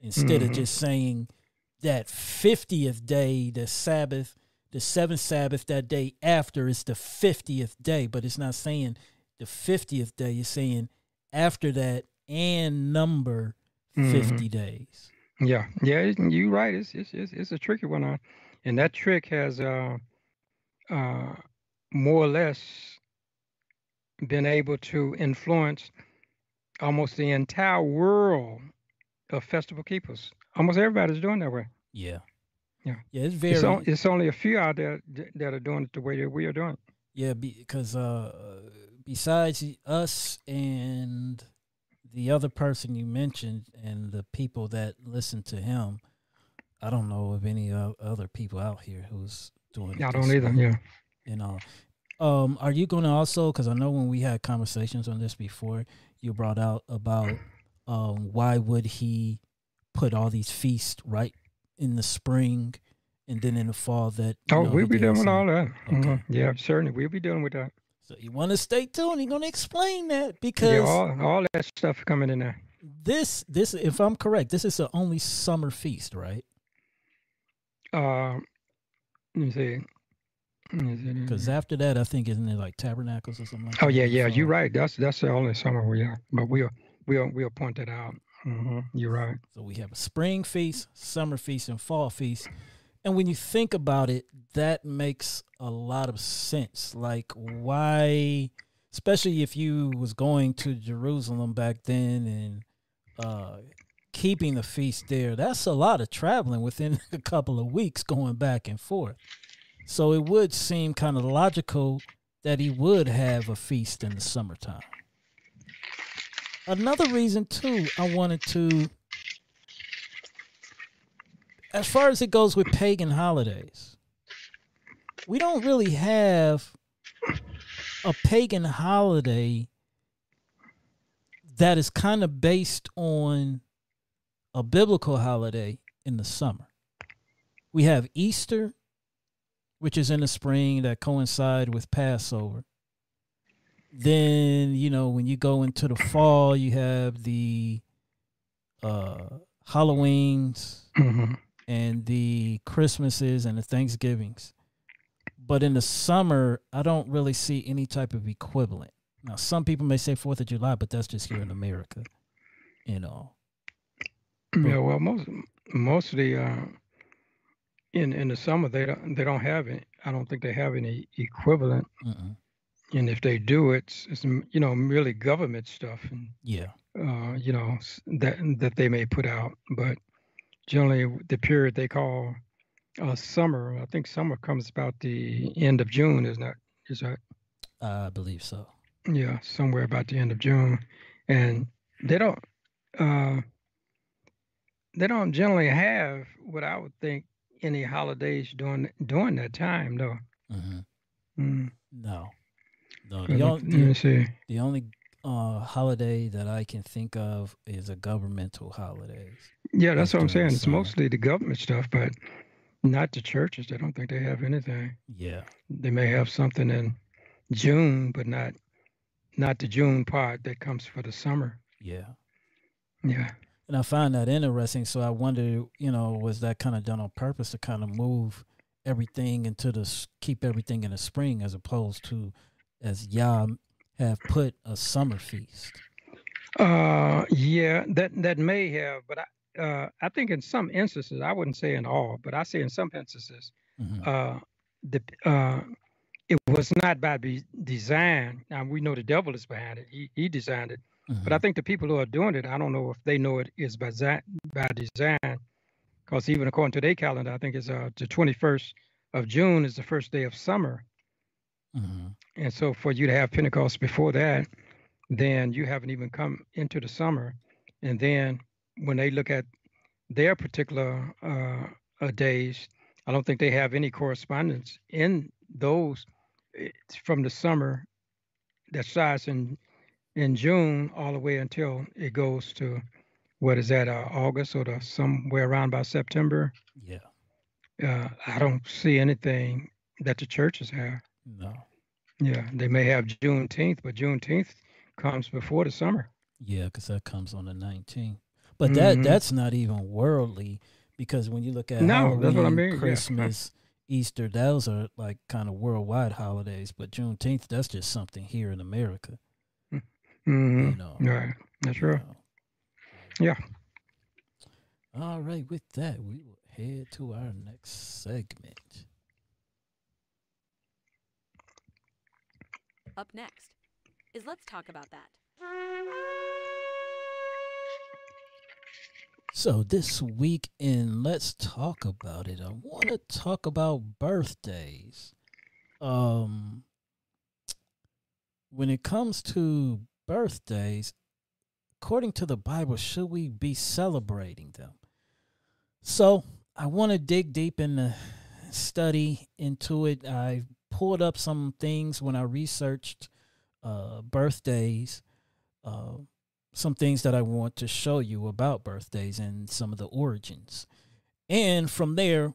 instead mm-hmm. of just saying that 50th day, the Sabbath, the seventh Sabbath, that day after is the 50th day, but it's not saying the 50th day, it's saying after that and number 50 mm-hmm. days. Yeah, yeah, you're right. It's, it's, it's, it's a tricky one. Uh, and that trick has uh, uh, more or less been able to influence almost the entire world of festival keepers. Almost everybody's doing that way. Yeah. Yeah. Yeah, it's very. It's, on, it's only a few out there that are doing it the way that we are doing. Yeah, because uh, besides us and the other person you mentioned and the people that listen to him, I don't know of any uh, other people out here who's doing. I don't either. Yeah. You know, um, are you going to also? Because I know when we had conversations on this before, you brought out about um, why would he put all these feasts right in the spring and then in the fall that oh know, we'll be doing all that okay. mm-hmm. yeah certainly we'll be dealing with that so you want to stay tuned you're going to explain that because yeah, all, all that stuff coming in there this this if i'm correct this is the only summer feast right uh, let me see. Because after that, I think isn't it like tabernacles or something? Like oh yeah, yeah, you're right. That's that's the only summer we are, but we'll we'll we'll point that out. Mm-hmm. You're right. So we have a spring feast, summer feast, and fall feast. And when you think about it, that makes a lot of sense. Like why, especially if you was going to Jerusalem back then and uh, keeping the feast there, that's a lot of traveling within a couple of weeks going back and forth. So it would seem kind of logical that he would have a feast in the summertime. Another reason, too, I wanted to, as far as it goes with pagan holidays, we don't really have a pagan holiday that is kind of based on a biblical holiday in the summer. We have Easter, which is in the spring that coincide with Passover. Then, you know, when you go into the fall, you have the uh Halloweens mm-hmm. and the Christmases and the Thanksgivings. But in the summer, I don't really see any type of equivalent. Now, some people may say Fourth of July, but that's just here in America, you know. Yeah, well, most most of the uh, in in the summer they don't they don't have it. I don't think they have any equivalent. And if they do, it's it's you know really government stuff and yeah, uh, you know that that they may put out. But generally, the period they call uh, summer, I think summer comes about the end of June, isn't that? Is that? I believe so. Yeah, somewhere about the end of June, and they don't. Uh, they don't generally have what I would think any holidays during during that time, though. Mm-hmm. Mm. No, No, the, only, the, the only uh, holiday that I can think of is a governmental holiday. Yeah, that's what I'm saying. It's mostly the government stuff, but not the churches. I don't think they have anything. Yeah, they may have something in June, but not not the June part that comes for the summer. Yeah, yeah. And I find that interesting. So I wonder, you know, was that kind of done on purpose to kind of move everything into the keep everything in the spring as opposed to as Yah have put a summer feast? Uh, yeah, that that may have, but I uh, I think in some instances, I wouldn't say in all, but I say in some instances, mm-hmm. uh, the uh, it was not by design. Now we know the devil is behind it; he he designed it. Mm-hmm. But I think the people who are doing it, I don't know if they know it is by by design, because even according to their calendar, I think it's uh, the 21st of June is the first day of summer. Mm-hmm. And so for you to have Pentecost before that, then you haven't even come into the summer. And then when they look at their particular uh, uh, days, I don't think they have any correspondence in those from the summer that starts in in June all the way until it goes to what is that uh, August or the, somewhere around by September. Yeah. Uh, I don't see anything that the churches have. No. Yeah, they may have Juneteenth, but Juneteenth comes before the summer. Yeah, because that comes on the 19th. But mm-hmm. that that's not even worldly because when you look at no, Halloween, that's what I mean. Christmas, yeah. Easter, those are like kind of worldwide holidays. But Juneteenth, that's just something here in America. Mm-hmm. You know, right. That's true. You know. Yeah. All right. With that, we will head to our next segment. Up next is Let's Talk About That. So, this week in Let's Talk About It, I want to talk about birthdays. Um, when it comes to birthdays, according to the Bible, should we be celebrating them? So, I want to dig deep in the study into it. I pulled up some things when I researched uh, birthdays, uh, some things that I want to show you about birthdays and some of the origins. And from there,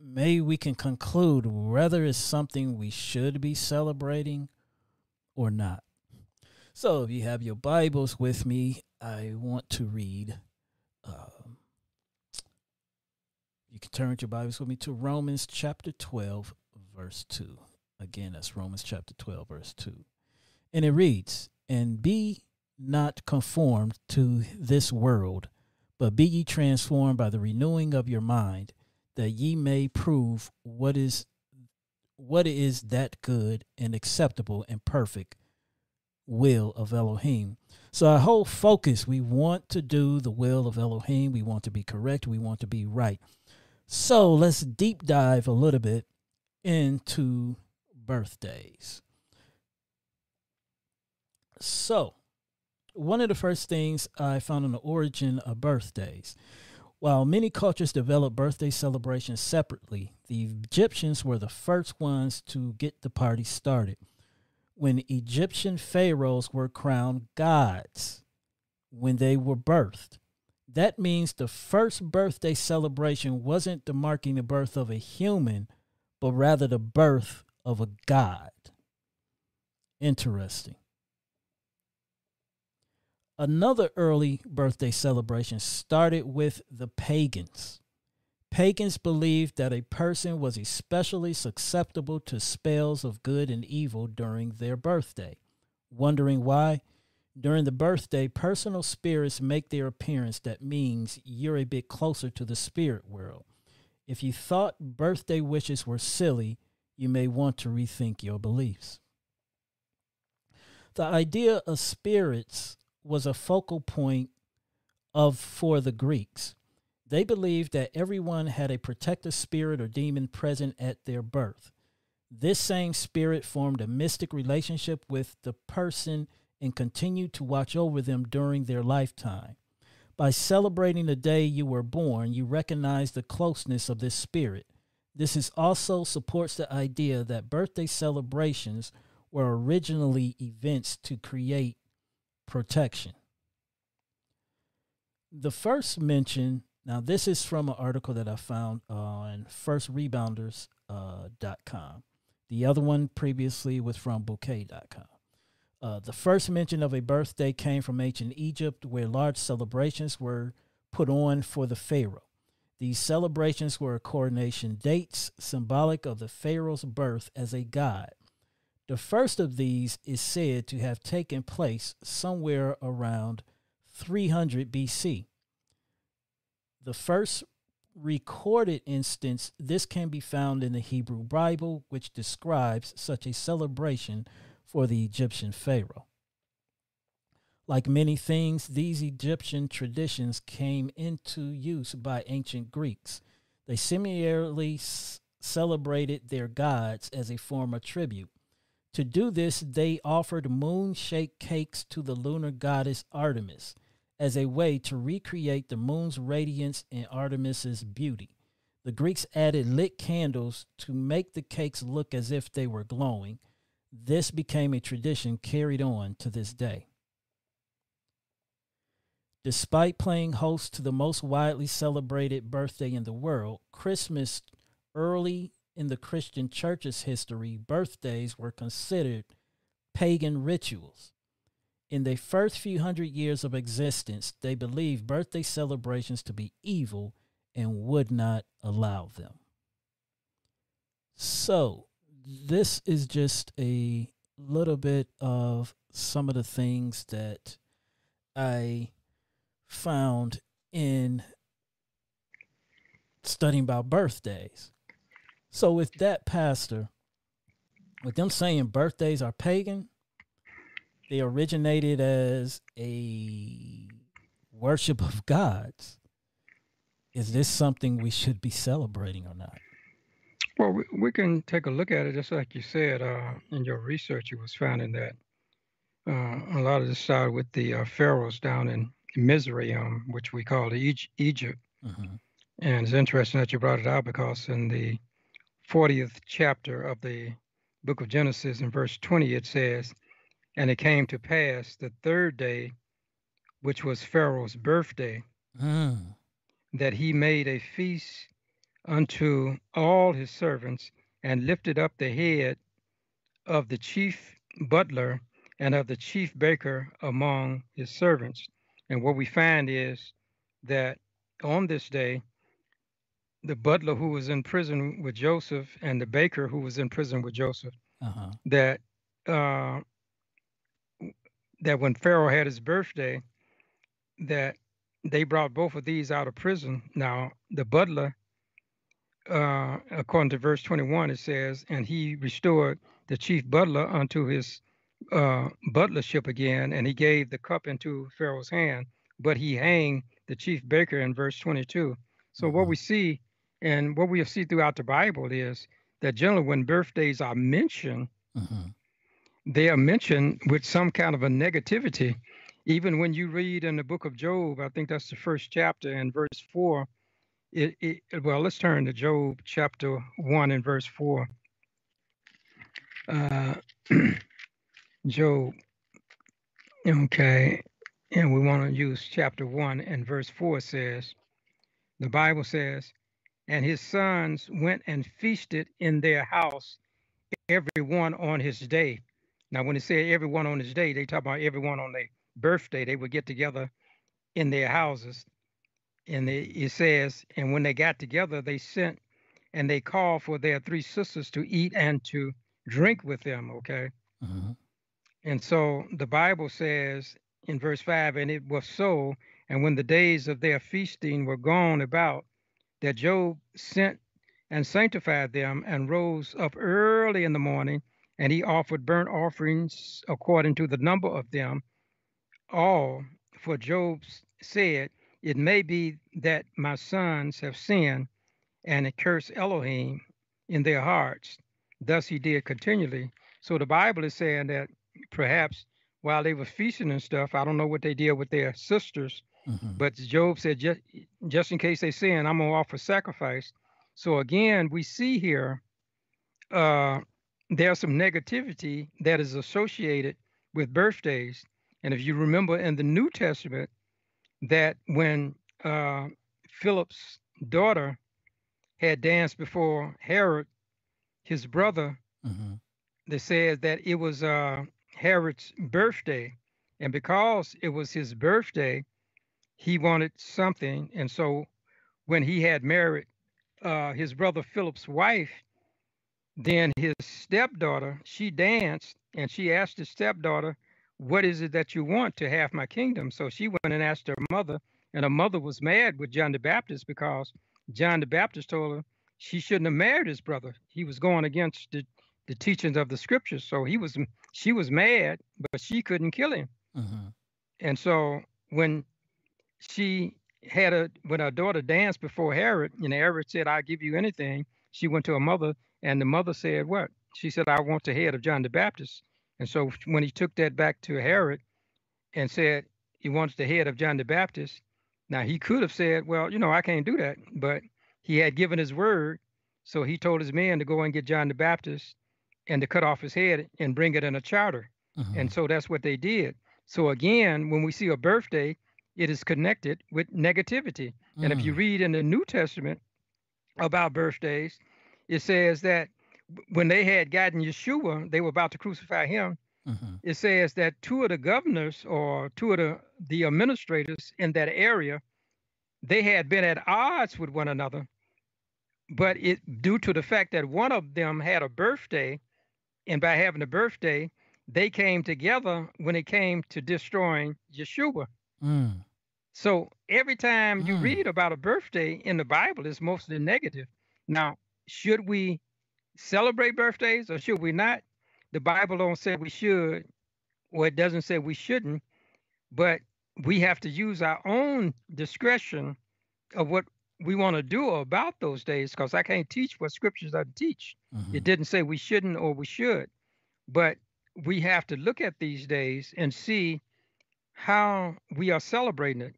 maybe we can conclude whether it's something we should be celebrating or not. So if you have your Bibles with me, I want to read. Um, you can turn your Bibles with me to Romans chapter 12, verse 2. Again, that's Romans chapter 12, verse 2. And it reads, And be not conformed to this world, but be ye transformed by the renewing of your mind, that ye may prove what is what is that good and acceptable and perfect will of Elohim. So our whole focus, we want to do the will of Elohim. We want to be correct. We want to be right. So let's deep dive a little bit into birthdays. So, one of the first things I found on the origin of birthdays. While many cultures developed birthday celebrations separately, the Egyptians were the first ones to get the party started. When Egyptian pharaohs were crowned gods when they were birthed, that means the first birthday celebration wasn't the marking the birth of a human, but rather the birth of a god. Interesting. Another early birthday celebration started with the pagans. Pagans believed that a person was especially susceptible to spells of good and evil during their birthday. Wondering why? During the birthday, personal spirits make their appearance. That means you're a bit closer to the spirit world. If you thought birthday wishes were silly, you may want to rethink your beliefs. The idea of spirits was a focal point of for the Greeks. They believed that everyone had a protective spirit or demon present at their birth. This same spirit formed a mystic relationship with the person and continued to watch over them during their lifetime. By celebrating the day you were born, you recognize the closeness of this spirit. This is also supports the idea that birthday celebrations were originally events to create protection. The first mention, now this is from an article that I found on firstrebounders.com. Uh, the other one previously was from bouquet.com. Uh, the first mention of a birthday came from ancient Egypt, where large celebrations were put on for the pharaoh. These celebrations were coronation dates, symbolic of the pharaoh's birth as a god. The first of these is said to have taken place somewhere around 300 BC. The first recorded instance, this can be found in the Hebrew Bible, which describes such a celebration for the Egyptian Pharaoh. Like many things, these Egyptian traditions came into use by ancient Greeks. They similarly celebrated their gods as a form of tribute. To do this, they offered moon shaped cakes to the lunar goddess Artemis as a way to recreate the moon's radiance and Artemis's beauty. The Greeks added lit candles to make the cakes look as if they were glowing. This became a tradition carried on to this day. Despite playing host to the most widely celebrated birthday in the world, Christmas, early in the Christian church's history, birthdays were considered pagan rituals. In the first few hundred years of existence, they believed birthday celebrations to be evil and would not allow them. So, this is just a little bit of some of the things that I found in studying about birthdays. So, with that, Pastor, with them saying birthdays are pagan, they originated as a worship of gods. Is this something we should be celebrating or not? Well, we, we can take a look at it, just like you said uh, in your research. You was finding that uh, a lot of this started with the uh, pharaohs down in Mizraim, which we call Egypt. Mm-hmm. And it's interesting that you brought it out because in the 40th chapter of the book of Genesis, in verse 20, it says, And it came to pass the third day, which was Pharaoh's birthday, mm. that he made a feast unto all his servants and lifted up the head of the chief butler and of the chief baker among his servants. And what we find is that on this day, the butler who was in prison with Joseph and the baker who was in prison with Joseph, uh-huh. that uh, that when Pharaoh had his birthday, that they brought both of these out of prison. Now the butler, uh, according to verse 21, it says, and he restored the chief butler unto his uh, butlership again, and he gave the cup into Pharaoh's hand, but he hanged the chief baker in verse 22. So what we see and what we see throughout the Bible is that generally when birthdays are mentioned, mm-hmm. They are mentioned with some kind of a negativity. Even when you read in the book of Job, I think that's the first chapter and verse four. It, it, well, let's turn to Job chapter one and verse four. Uh, Job. Okay. And we want to use chapter 1 and verse 4 says, the Bible says, and his sons went and feasted in their house, every one on his day. Now, when they say everyone on his day, they talk about everyone on their birthday. They would get together in their houses. And they, it says, and when they got together, they sent and they called for their three sisters to eat and to drink with them. Okay. Uh-huh. And so the Bible says in verse 5 and it was so, and when the days of their feasting were gone about, that Job sent and sanctified them and rose up early in the morning, and he offered burnt offerings according to the number of them all. For Job said, It may be that my sons have sinned and cursed Elohim in their hearts. Thus he did continually. So the Bible is saying that perhaps while they were feasting and stuff, I don't know what they did with their sisters, mm-hmm. but Job said, just, just in case they sin, I'm going to offer sacrifice. So again, we see here uh, there's some negativity that is associated with birthdays. And if you remember in the New Testament, that when uh, Philip's daughter had danced before Herod, his brother, Mm-hmm. they said that it was uh, Herod's birthday. And because it was his birthday, he wanted something. And so when he had married uh, his brother Philip's wife, then his stepdaughter, she danced and she asked his stepdaughter, What is it that you want to have my kingdom? So she went and asked her mother, and her mother was mad with John the Baptist because John the Baptist told her she shouldn't have married his brother. He was going against the, the teachings of the scriptures. So he was she was mad, but she couldn't kill him. Mm-hmm. And so when she had a when her daughter danced before Herod, and Herod said, I'll give you anything, she went to her mother, and the mother said, What? She said, I want the head of John the Baptist. And so when he took that back to Herod and said he wants the head of John the Baptist, now he could have said, Well, you know, I can't do that. But he had given his word. So he told his men to go and get John the Baptist and to cut off his head and bring it in a charter. Mm-hmm. And so that's what they did. So again, when we see a birthday, it is connected with negativity. And if you Mm. read in the New Testament about birthdays, it says that when they had gotten Yeshua, they were about to crucify him. Mm-hmm. It says that two of the governors or two of the, the administrators in that area, they had been at odds with one another. But it due to the fact that one of them had a birthday, and by having a birthday, they came together when it came to destroying Yeshua. Mm. So every time you Mm. read about a birthday in the Bible, it's mostly negative. Now, should we celebrate birthdays or should we not? The Bible don't say we should, or it doesn't say we shouldn't, but we have to use our own discretion of what we want to do about those days because I can't teach what scriptures doesn't teach. Mhm. It didn't say we shouldn't or we should, but we have to look at these days and see how we are celebrating it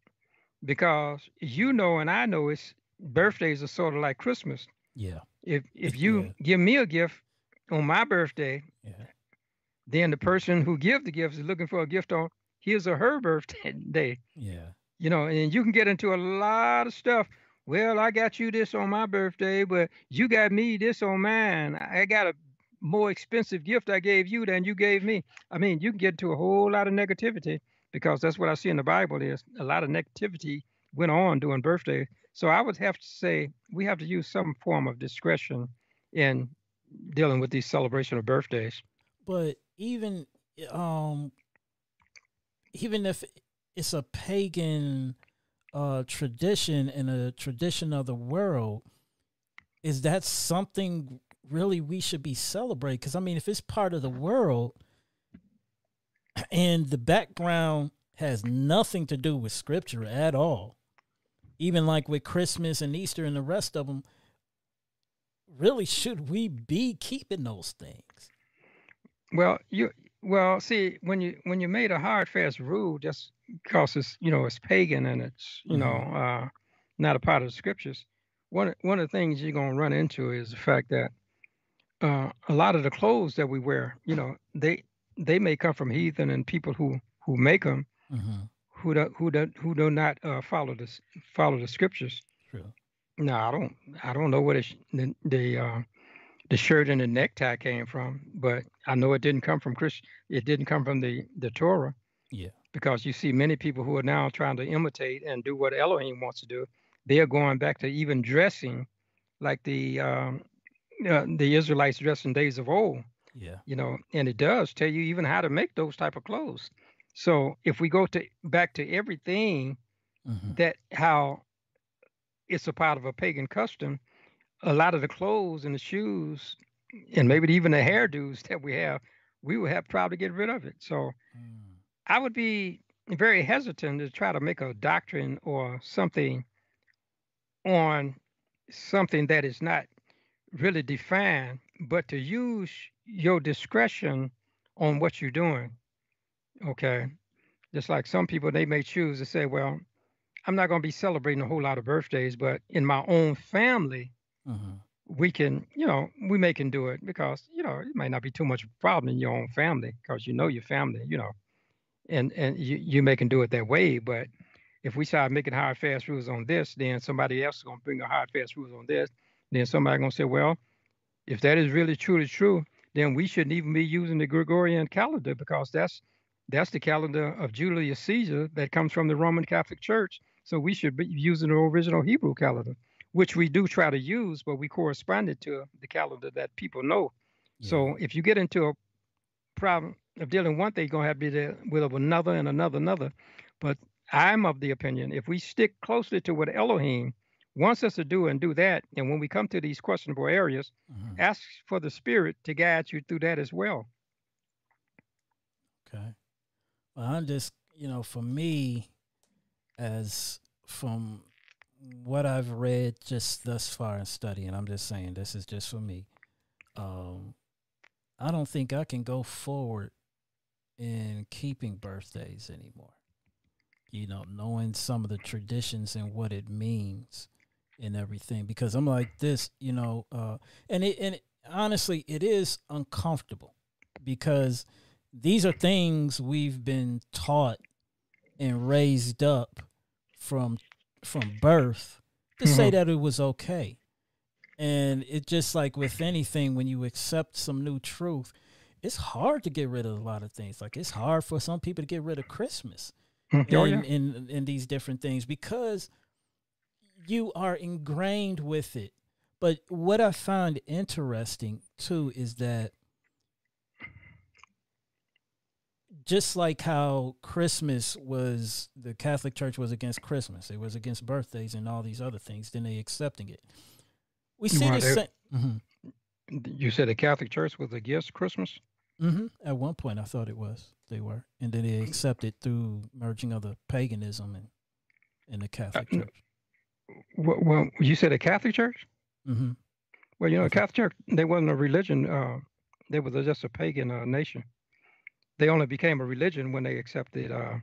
because you know and I know it's birthdays are sort of like Christmas. Yeah. If if Yeah. you give me a gift on my birthday, Yeah. then the person who gives the gift is looking for a gift on his or her birthday day. Yeah. You know, and you can get into a lot of stuff. Well, I got you this on my birthday, but you got me this on mine. I got a more expensive gift I gave you than you gave me. I mean, you can get into a whole lot of negativity because that's what I see in the Bible is a lot of negativity went on during birthday. So I would have to say we have to use some form of discretion in dealing with these celebration of birthdays. But even um even if it's a pagan uh tradition and a tradition of the world, is that something really we should be celebrating? Because I mean, if it's part of the world and the background has nothing to do with scripture at all, even like with Christmas and Easter and the rest of them, really should we be keeping those things? Well, you well see when you when you made a hard fast rule just because it's you know it's pagan and it's you know uh, not a part of the scriptures. One one of the things you're gonna run into is the fact that uh, a lot of the clothes that we wear, you know, they they may come from heathen and people who who make them Mm-hmm. Who do, who do, who do not uh, follow this follow the scriptures. True. No, I don't. I don't know where the the the, uh, the shirt and the necktie came from, but I know it didn't come from Chris. It didn't come from the the Torah. Yeah. Because you see many people who are now trying to imitate and do what Elohim wants to do. They are going back to even dressing like the um, uh, the Israelites dressed in days of old. Yeah. You know, and it does tell you even how to make those type of clothes. So if we go to back to everything Mm-hmm. that how it's a part of a pagan custom. A lot of the clothes and the shoes, and maybe even the hairdos that we have, we would have probably get rid of it. So Mm. I would be very hesitant to try to make a doctrine or something on something that is not really defined, but to use your discretion on what you're doing. Okay. Just like some people, they may choose to say, well, I'm not going to be celebrating a whole lot of birthdays, but in my own family, Mm-hmm. we can, you know, we may can do it because, you know, it might not be too much problem in your own family because you know your family, you know, and and you, you may can do it that way. But if we start making hard fast rules on this, then somebody else is gonna bring a hard fast rules on this. Then somebody gonna say, well, if that is really truly true, then we shouldn't even be using the Gregorian calendar because that's that's the calendar of Julius Caesar that comes from the Roman Catholic Church. So we should be using the original Hebrew calendar which we do try to use, but we corresponded to the calendar that people know. Yeah. So if you get into a problem of dealing one thing, you're gonna have to be there with another and another, another. But I'm of the opinion if we stick closely to what Elohim wants us to do and do that, and when we come to these questionable areas, mm-hmm. ask for the Spirit to guide you through that as well. Okay. I'm just, you know, for me, as from what I've read just thus far in studying, I'm just saying this is just for me. Um, I don't think I can go forward in keeping birthdays anymore. You know, knowing some of the traditions and what it means and everything, because I'm like this, you know, uh, and it and it, honestly, it is uncomfortable because these are things we've been taught and raised up from from birth to mm-hmm. say that it was okay. And it just like with anything, when you accept some new truth, it's hard to get rid of a lot of things. Like it's hard for some people to get rid of Christmas mm-hmm. oh, in, yeah. in, in these different things because you are ingrained with it. But what I find interesting too is that just like how Christmas was, the Catholic Church was against Christmas. It was against birthdays and all these other things. Then they accepting it. We see the same. Mm-hmm. You said the Catholic Church was against Christmas. Mm-hmm. At one point, I thought it was. They were, and then they accepted through merging of the paganism and in the Catholic uh, Church. Well, you said a Catholic Church. Mm-hmm. Well, you know, the Catholic Church they wasn't a religion. Uh, they was just a pagan uh, nation they only became a religion when they accepted uh,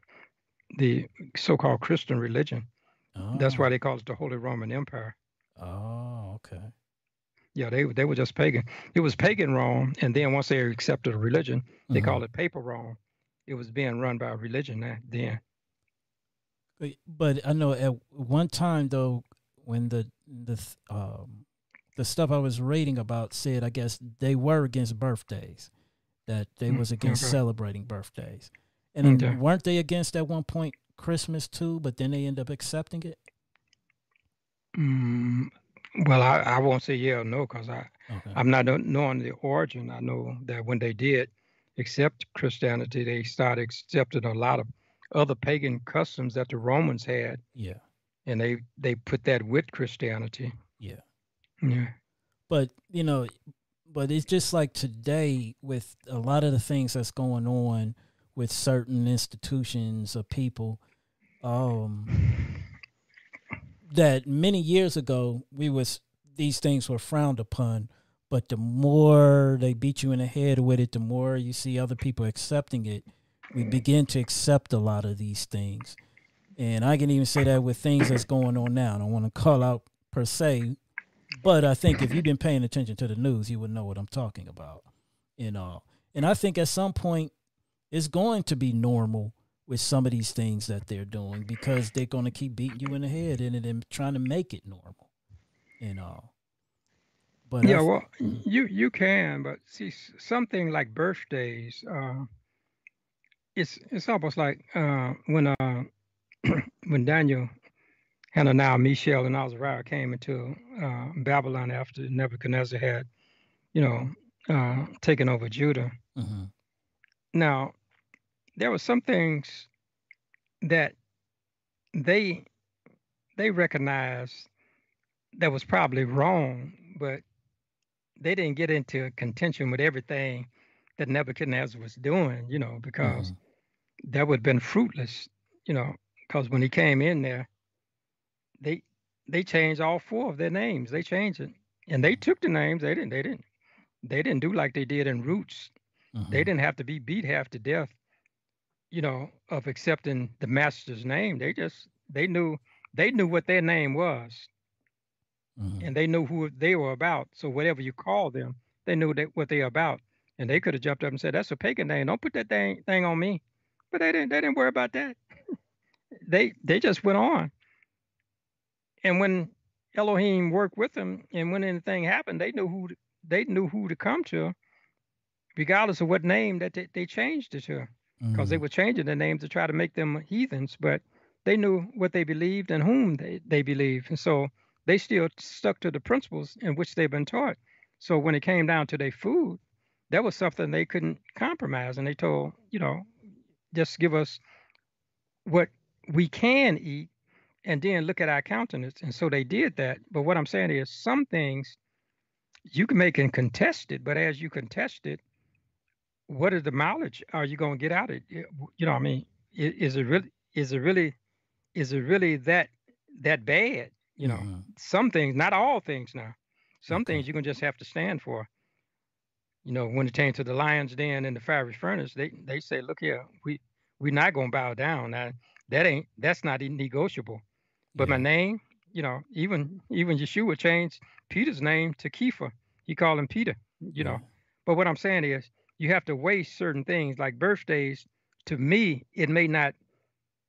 the so-called Christian religion. Oh. That's why they call it the Holy Roman Empire. Oh, okay. Yeah, they they were just pagan. It was pagan Rome, and then once they accepted a religion, they mm-hmm. called it Papal Rome. It was being run by a religion then. But I know at one time though, when the the um, the stuff I was reading about said, I guess they were against birthdays that they mm, was against okay. celebrating birthdays. And okay. weren't they against at one point Christmas too, but then they end up accepting it? Mm, well, I, I won't say yeah or no because I okay. I'm not knowing the origin. I know that when they did accept Christianity, they started accepting a lot of other pagan customs that the Romans had. Yeah. And they they put that with Christianity. Yeah. Yeah. But you know, but it's just like today with a lot of the things that's going on with certain institutions or people um that many years ago we was these things were frowned upon but the more they beat you in the head with it the more you see other people accepting it we begin to accept a lot of these things. And i can even say that with things that's going on now i don't want to call out per se but I think if you've been paying attention to the news, you would know what I'm talking about. You know, and I think at some point it's going to be normal with some of these things that they're doing because they're going to keep beating you in the head and then trying to make it normal. You know. But yeah, well, you you can, but see something like birthdays. Uh, it's it's almost like uh, when uh, when Daniel Hananiah, Mishael, and Azariah came into uh, Babylon after Nebuchadnezzar had, you know, uh, taken over Judah. Mm-hmm. Now, there were some things that they they recognized that was probably wrong, but they didn't get into contention with everything that Nebuchadnezzar was doing, you know, because mm-hmm. that would have been fruitless, you know, because when he came in there, they they changed all four of their names. They changed it, and they took the names. They didn't. They didn't. They didn't do like they did in Roots. Mm-hmm. They didn't have to be beat half to death, you know, of accepting the master's name. They just they knew they knew what their name was. mm-hmm. and they knew who they were about. So whatever you call them, they knew that what they're about, and they could have jumped up and said, "That's a pagan name. Don't put that thing thing on me." But they didn't. They didn't worry about that. they they just went on. And when Elohim worked with them, and when anything happened, they knew who they knew who to come to, regardless of what name that they, they changed it to, because mm. they were changing the name to try to make them heathens, but they knew what they believed and whom they, they believed. And so they still stuck to the principles in which they've been taught. So when it came down to their food, that was something they couldn't compromise. And they told, you know, just give us what we can eat and then look at our countenance. And so they did that. But what I'm saying is some things you can make and contest it, but as you contest it, what is the mileage are you going to get out of it? You know, I mean, is it really, is it really, is it really that, that bad? You know, mm-hmm. some things, not all things now. Some okay. things you can just have to stand for. You know, when it came to the lion's den and the fiery furnace, they they say, look here, we we're not gonna bow down. Now that ain't that's not negotiable. But yeah. my name, you know, even even Yeshua changed Peter's name to Kepha. He called him Peter, you yeah. know. But what I'm saying is you have to weigh certain things like birthdays. To me, it may not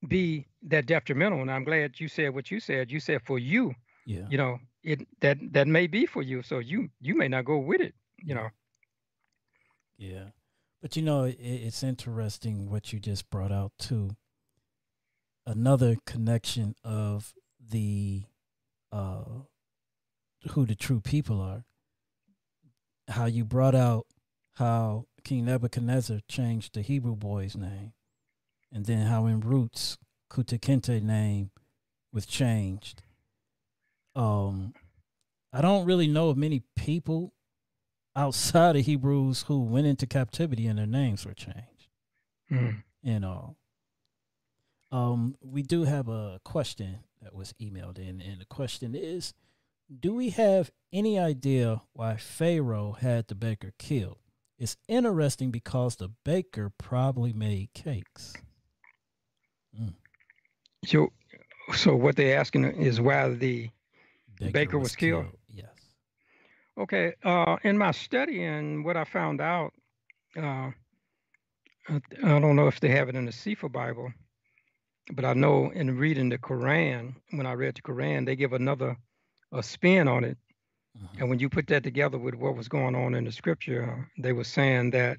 be that detrimental. And I'm glad you said what you said. You said for you, yeah. you know, it that that may be for you. So you you may not go with it, you know. Yeah. But you know, it, it's interesting what you just brought out too. Another connection of the uh who the true people are. How you brought out how King Nebuchadnezzar changed the Hebrew boy's name, and then how in Roots Kunta Kinte name was changed. Um, I don't really know of many people outside of Hebrews who went into captivity and their names were changed. Mm. You know. Um, we do have a question that was emailed in, and the question is Do we have any idea why Pharaoh had the baker killed? It's interesting because the baker probably made cakes. Mm. So, so what they're asking is why the baker, baker was, was killed. killed. Yes. Okay. Uh, in my study and what I found out, uh, I don't know if they have it in the Sefer Bible, but I know in reading the Quran, when I read the Quran, they give another a spin on it Mm-hmm. And when you put that together with what was going on in the scripture, they were saying that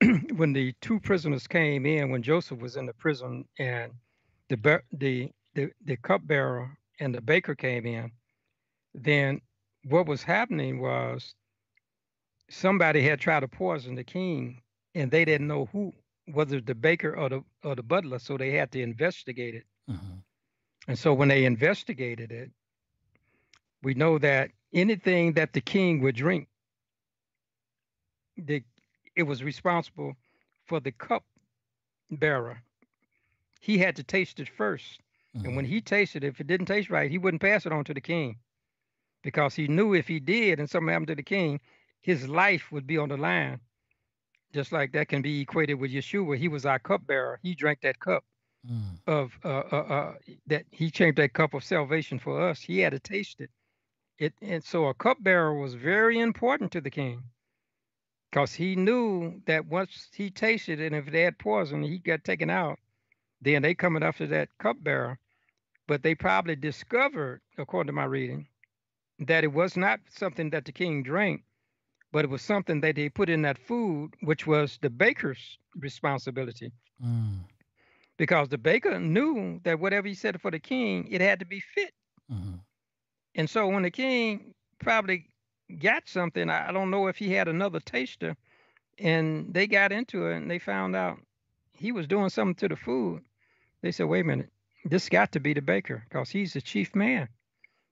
when the two prisoners came in, when Joseph was in the prison, and the the the, the cupbearer and the baker came in, then what was happening was somebody had tried to poison the king, and they didn't know who, whether the baker or the or the butler, so they had to investigate it. Mm-hmm. And so when they investigated it, we know that anything that the king would drink, the, it was responsible for the cup bearer. He had to taste it 1st mm-hmm. And when he tasted it, if it didn't taste right, he wouldn't pass it on to the king because he knew if he did and something happened to the king, his life would be on the line. Just like that can be equated with Yeshua. He was our cupbearer. He drank that cup mm. of uh, uh, uh, that. He changed that cup of salvation for us. He had to taste it it and so a cupbearer was very important to the king because he knew that once he tasted it and if they had poison he got taken out then they coming after that cupbearer but they probably discovered according to my reading that it was not something that the king drank but it was something that they put in that food which was the baker's responsibility mm. because the baker knew that whatever he said for the king it had to be fit mm-hmm. And so when the king probably got something, I don't know if he had another taster, and they got into it and they found out he was doing something to the food. They said, wait a minute, this got to be the baker because he's the chief man.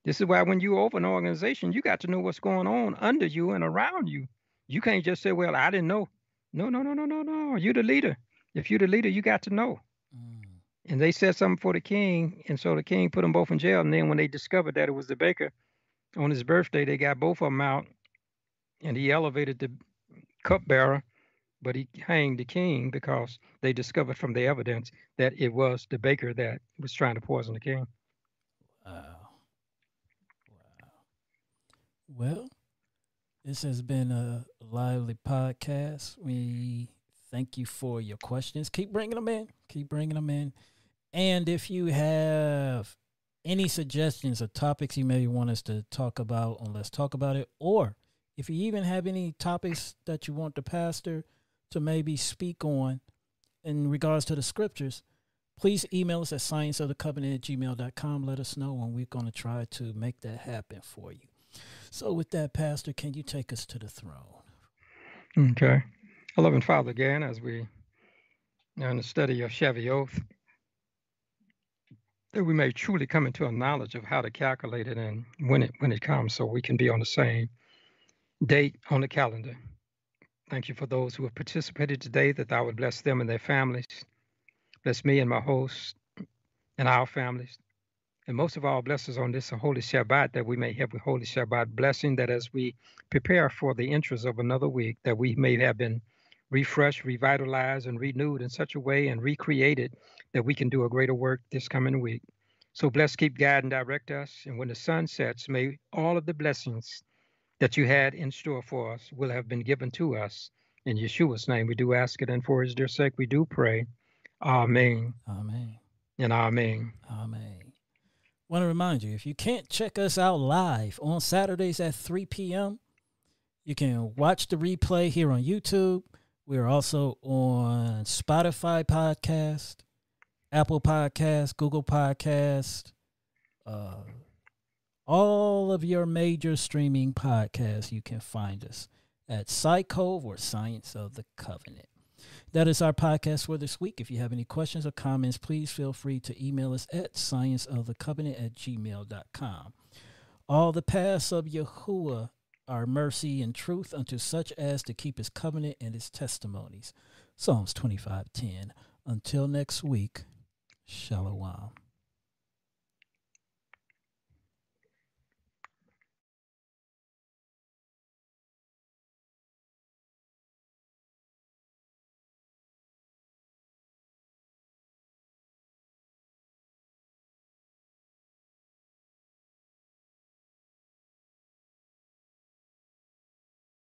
This is why when you open an organization, you got to know what's going on under you and around you. You can't just say, well, I didn't know. No, no, no, no, no, no. You're the leader. If you're the leader, you got to know. Mm and they said something for the king, and so the king put them both in jail. And then when they discovered that it was the baker, on his birthday, they got both of them out, and he elevated the cupbearer, but he hanged the king because they discovered from the evidence that it was the baker that was trying to poison the king. Wow. Wow. Well, this has been a lively podcast. We thank you for your questions. Keep bringing them in. Keep bringing them in. And if you have any suggestions or topics you may want us to talk about on Let's Talk About It, or if you even have any topics that you want the pastor to maybe speak on in regards to the scriptures, please email us at scienceofthecovenant at gmail.com. Let us know, and we're going to try to make that happen for you. So, with that, Pastor, can you take us to the throne? Okay. And Father, again, as we are in the study of Shavuot, that we may truly come into a knowledge of how to calculate it and when it when it comes, so we can be on the same date on the calendar. Thank you for those who have participated today, that thou would bless them and their families. Bless me and my hosts and our families. And most of all, bless us on this holy Shabbat that we may have a holy Shabbat blessing, that as we prepare for the entrance of another week, that we may have been refreshed, revitalized, and renewed in such a way and recreated that we can do a greater work this coming week. So bless, keep, guide, and direct us. And when the sun sets, may all of the blessings that you had in store for us will have been given to us. In Yeshua's name, we do ask it, and for his dear sake, we do pray. Amen. Amen. And amen. Amen. Want to remind you if you can't check us out live on Saturdays at 3 p.m., you can watch the replay here on YouTube. We're also on Spotify podcast, Apple Podcast, Google Podcast, uh, all of your major streaming podcasts. You can find us at Psychove or Science of the Covenant. That is our podcast for this week. If you have any questions or comments, please feel free to email us at scienceofthecovenant at gmail.com. All the paths of Yahuwah are mercy and truth unto such as to keep his covenant and his testimonies. Psalms 25:10. Until next week, Shalom.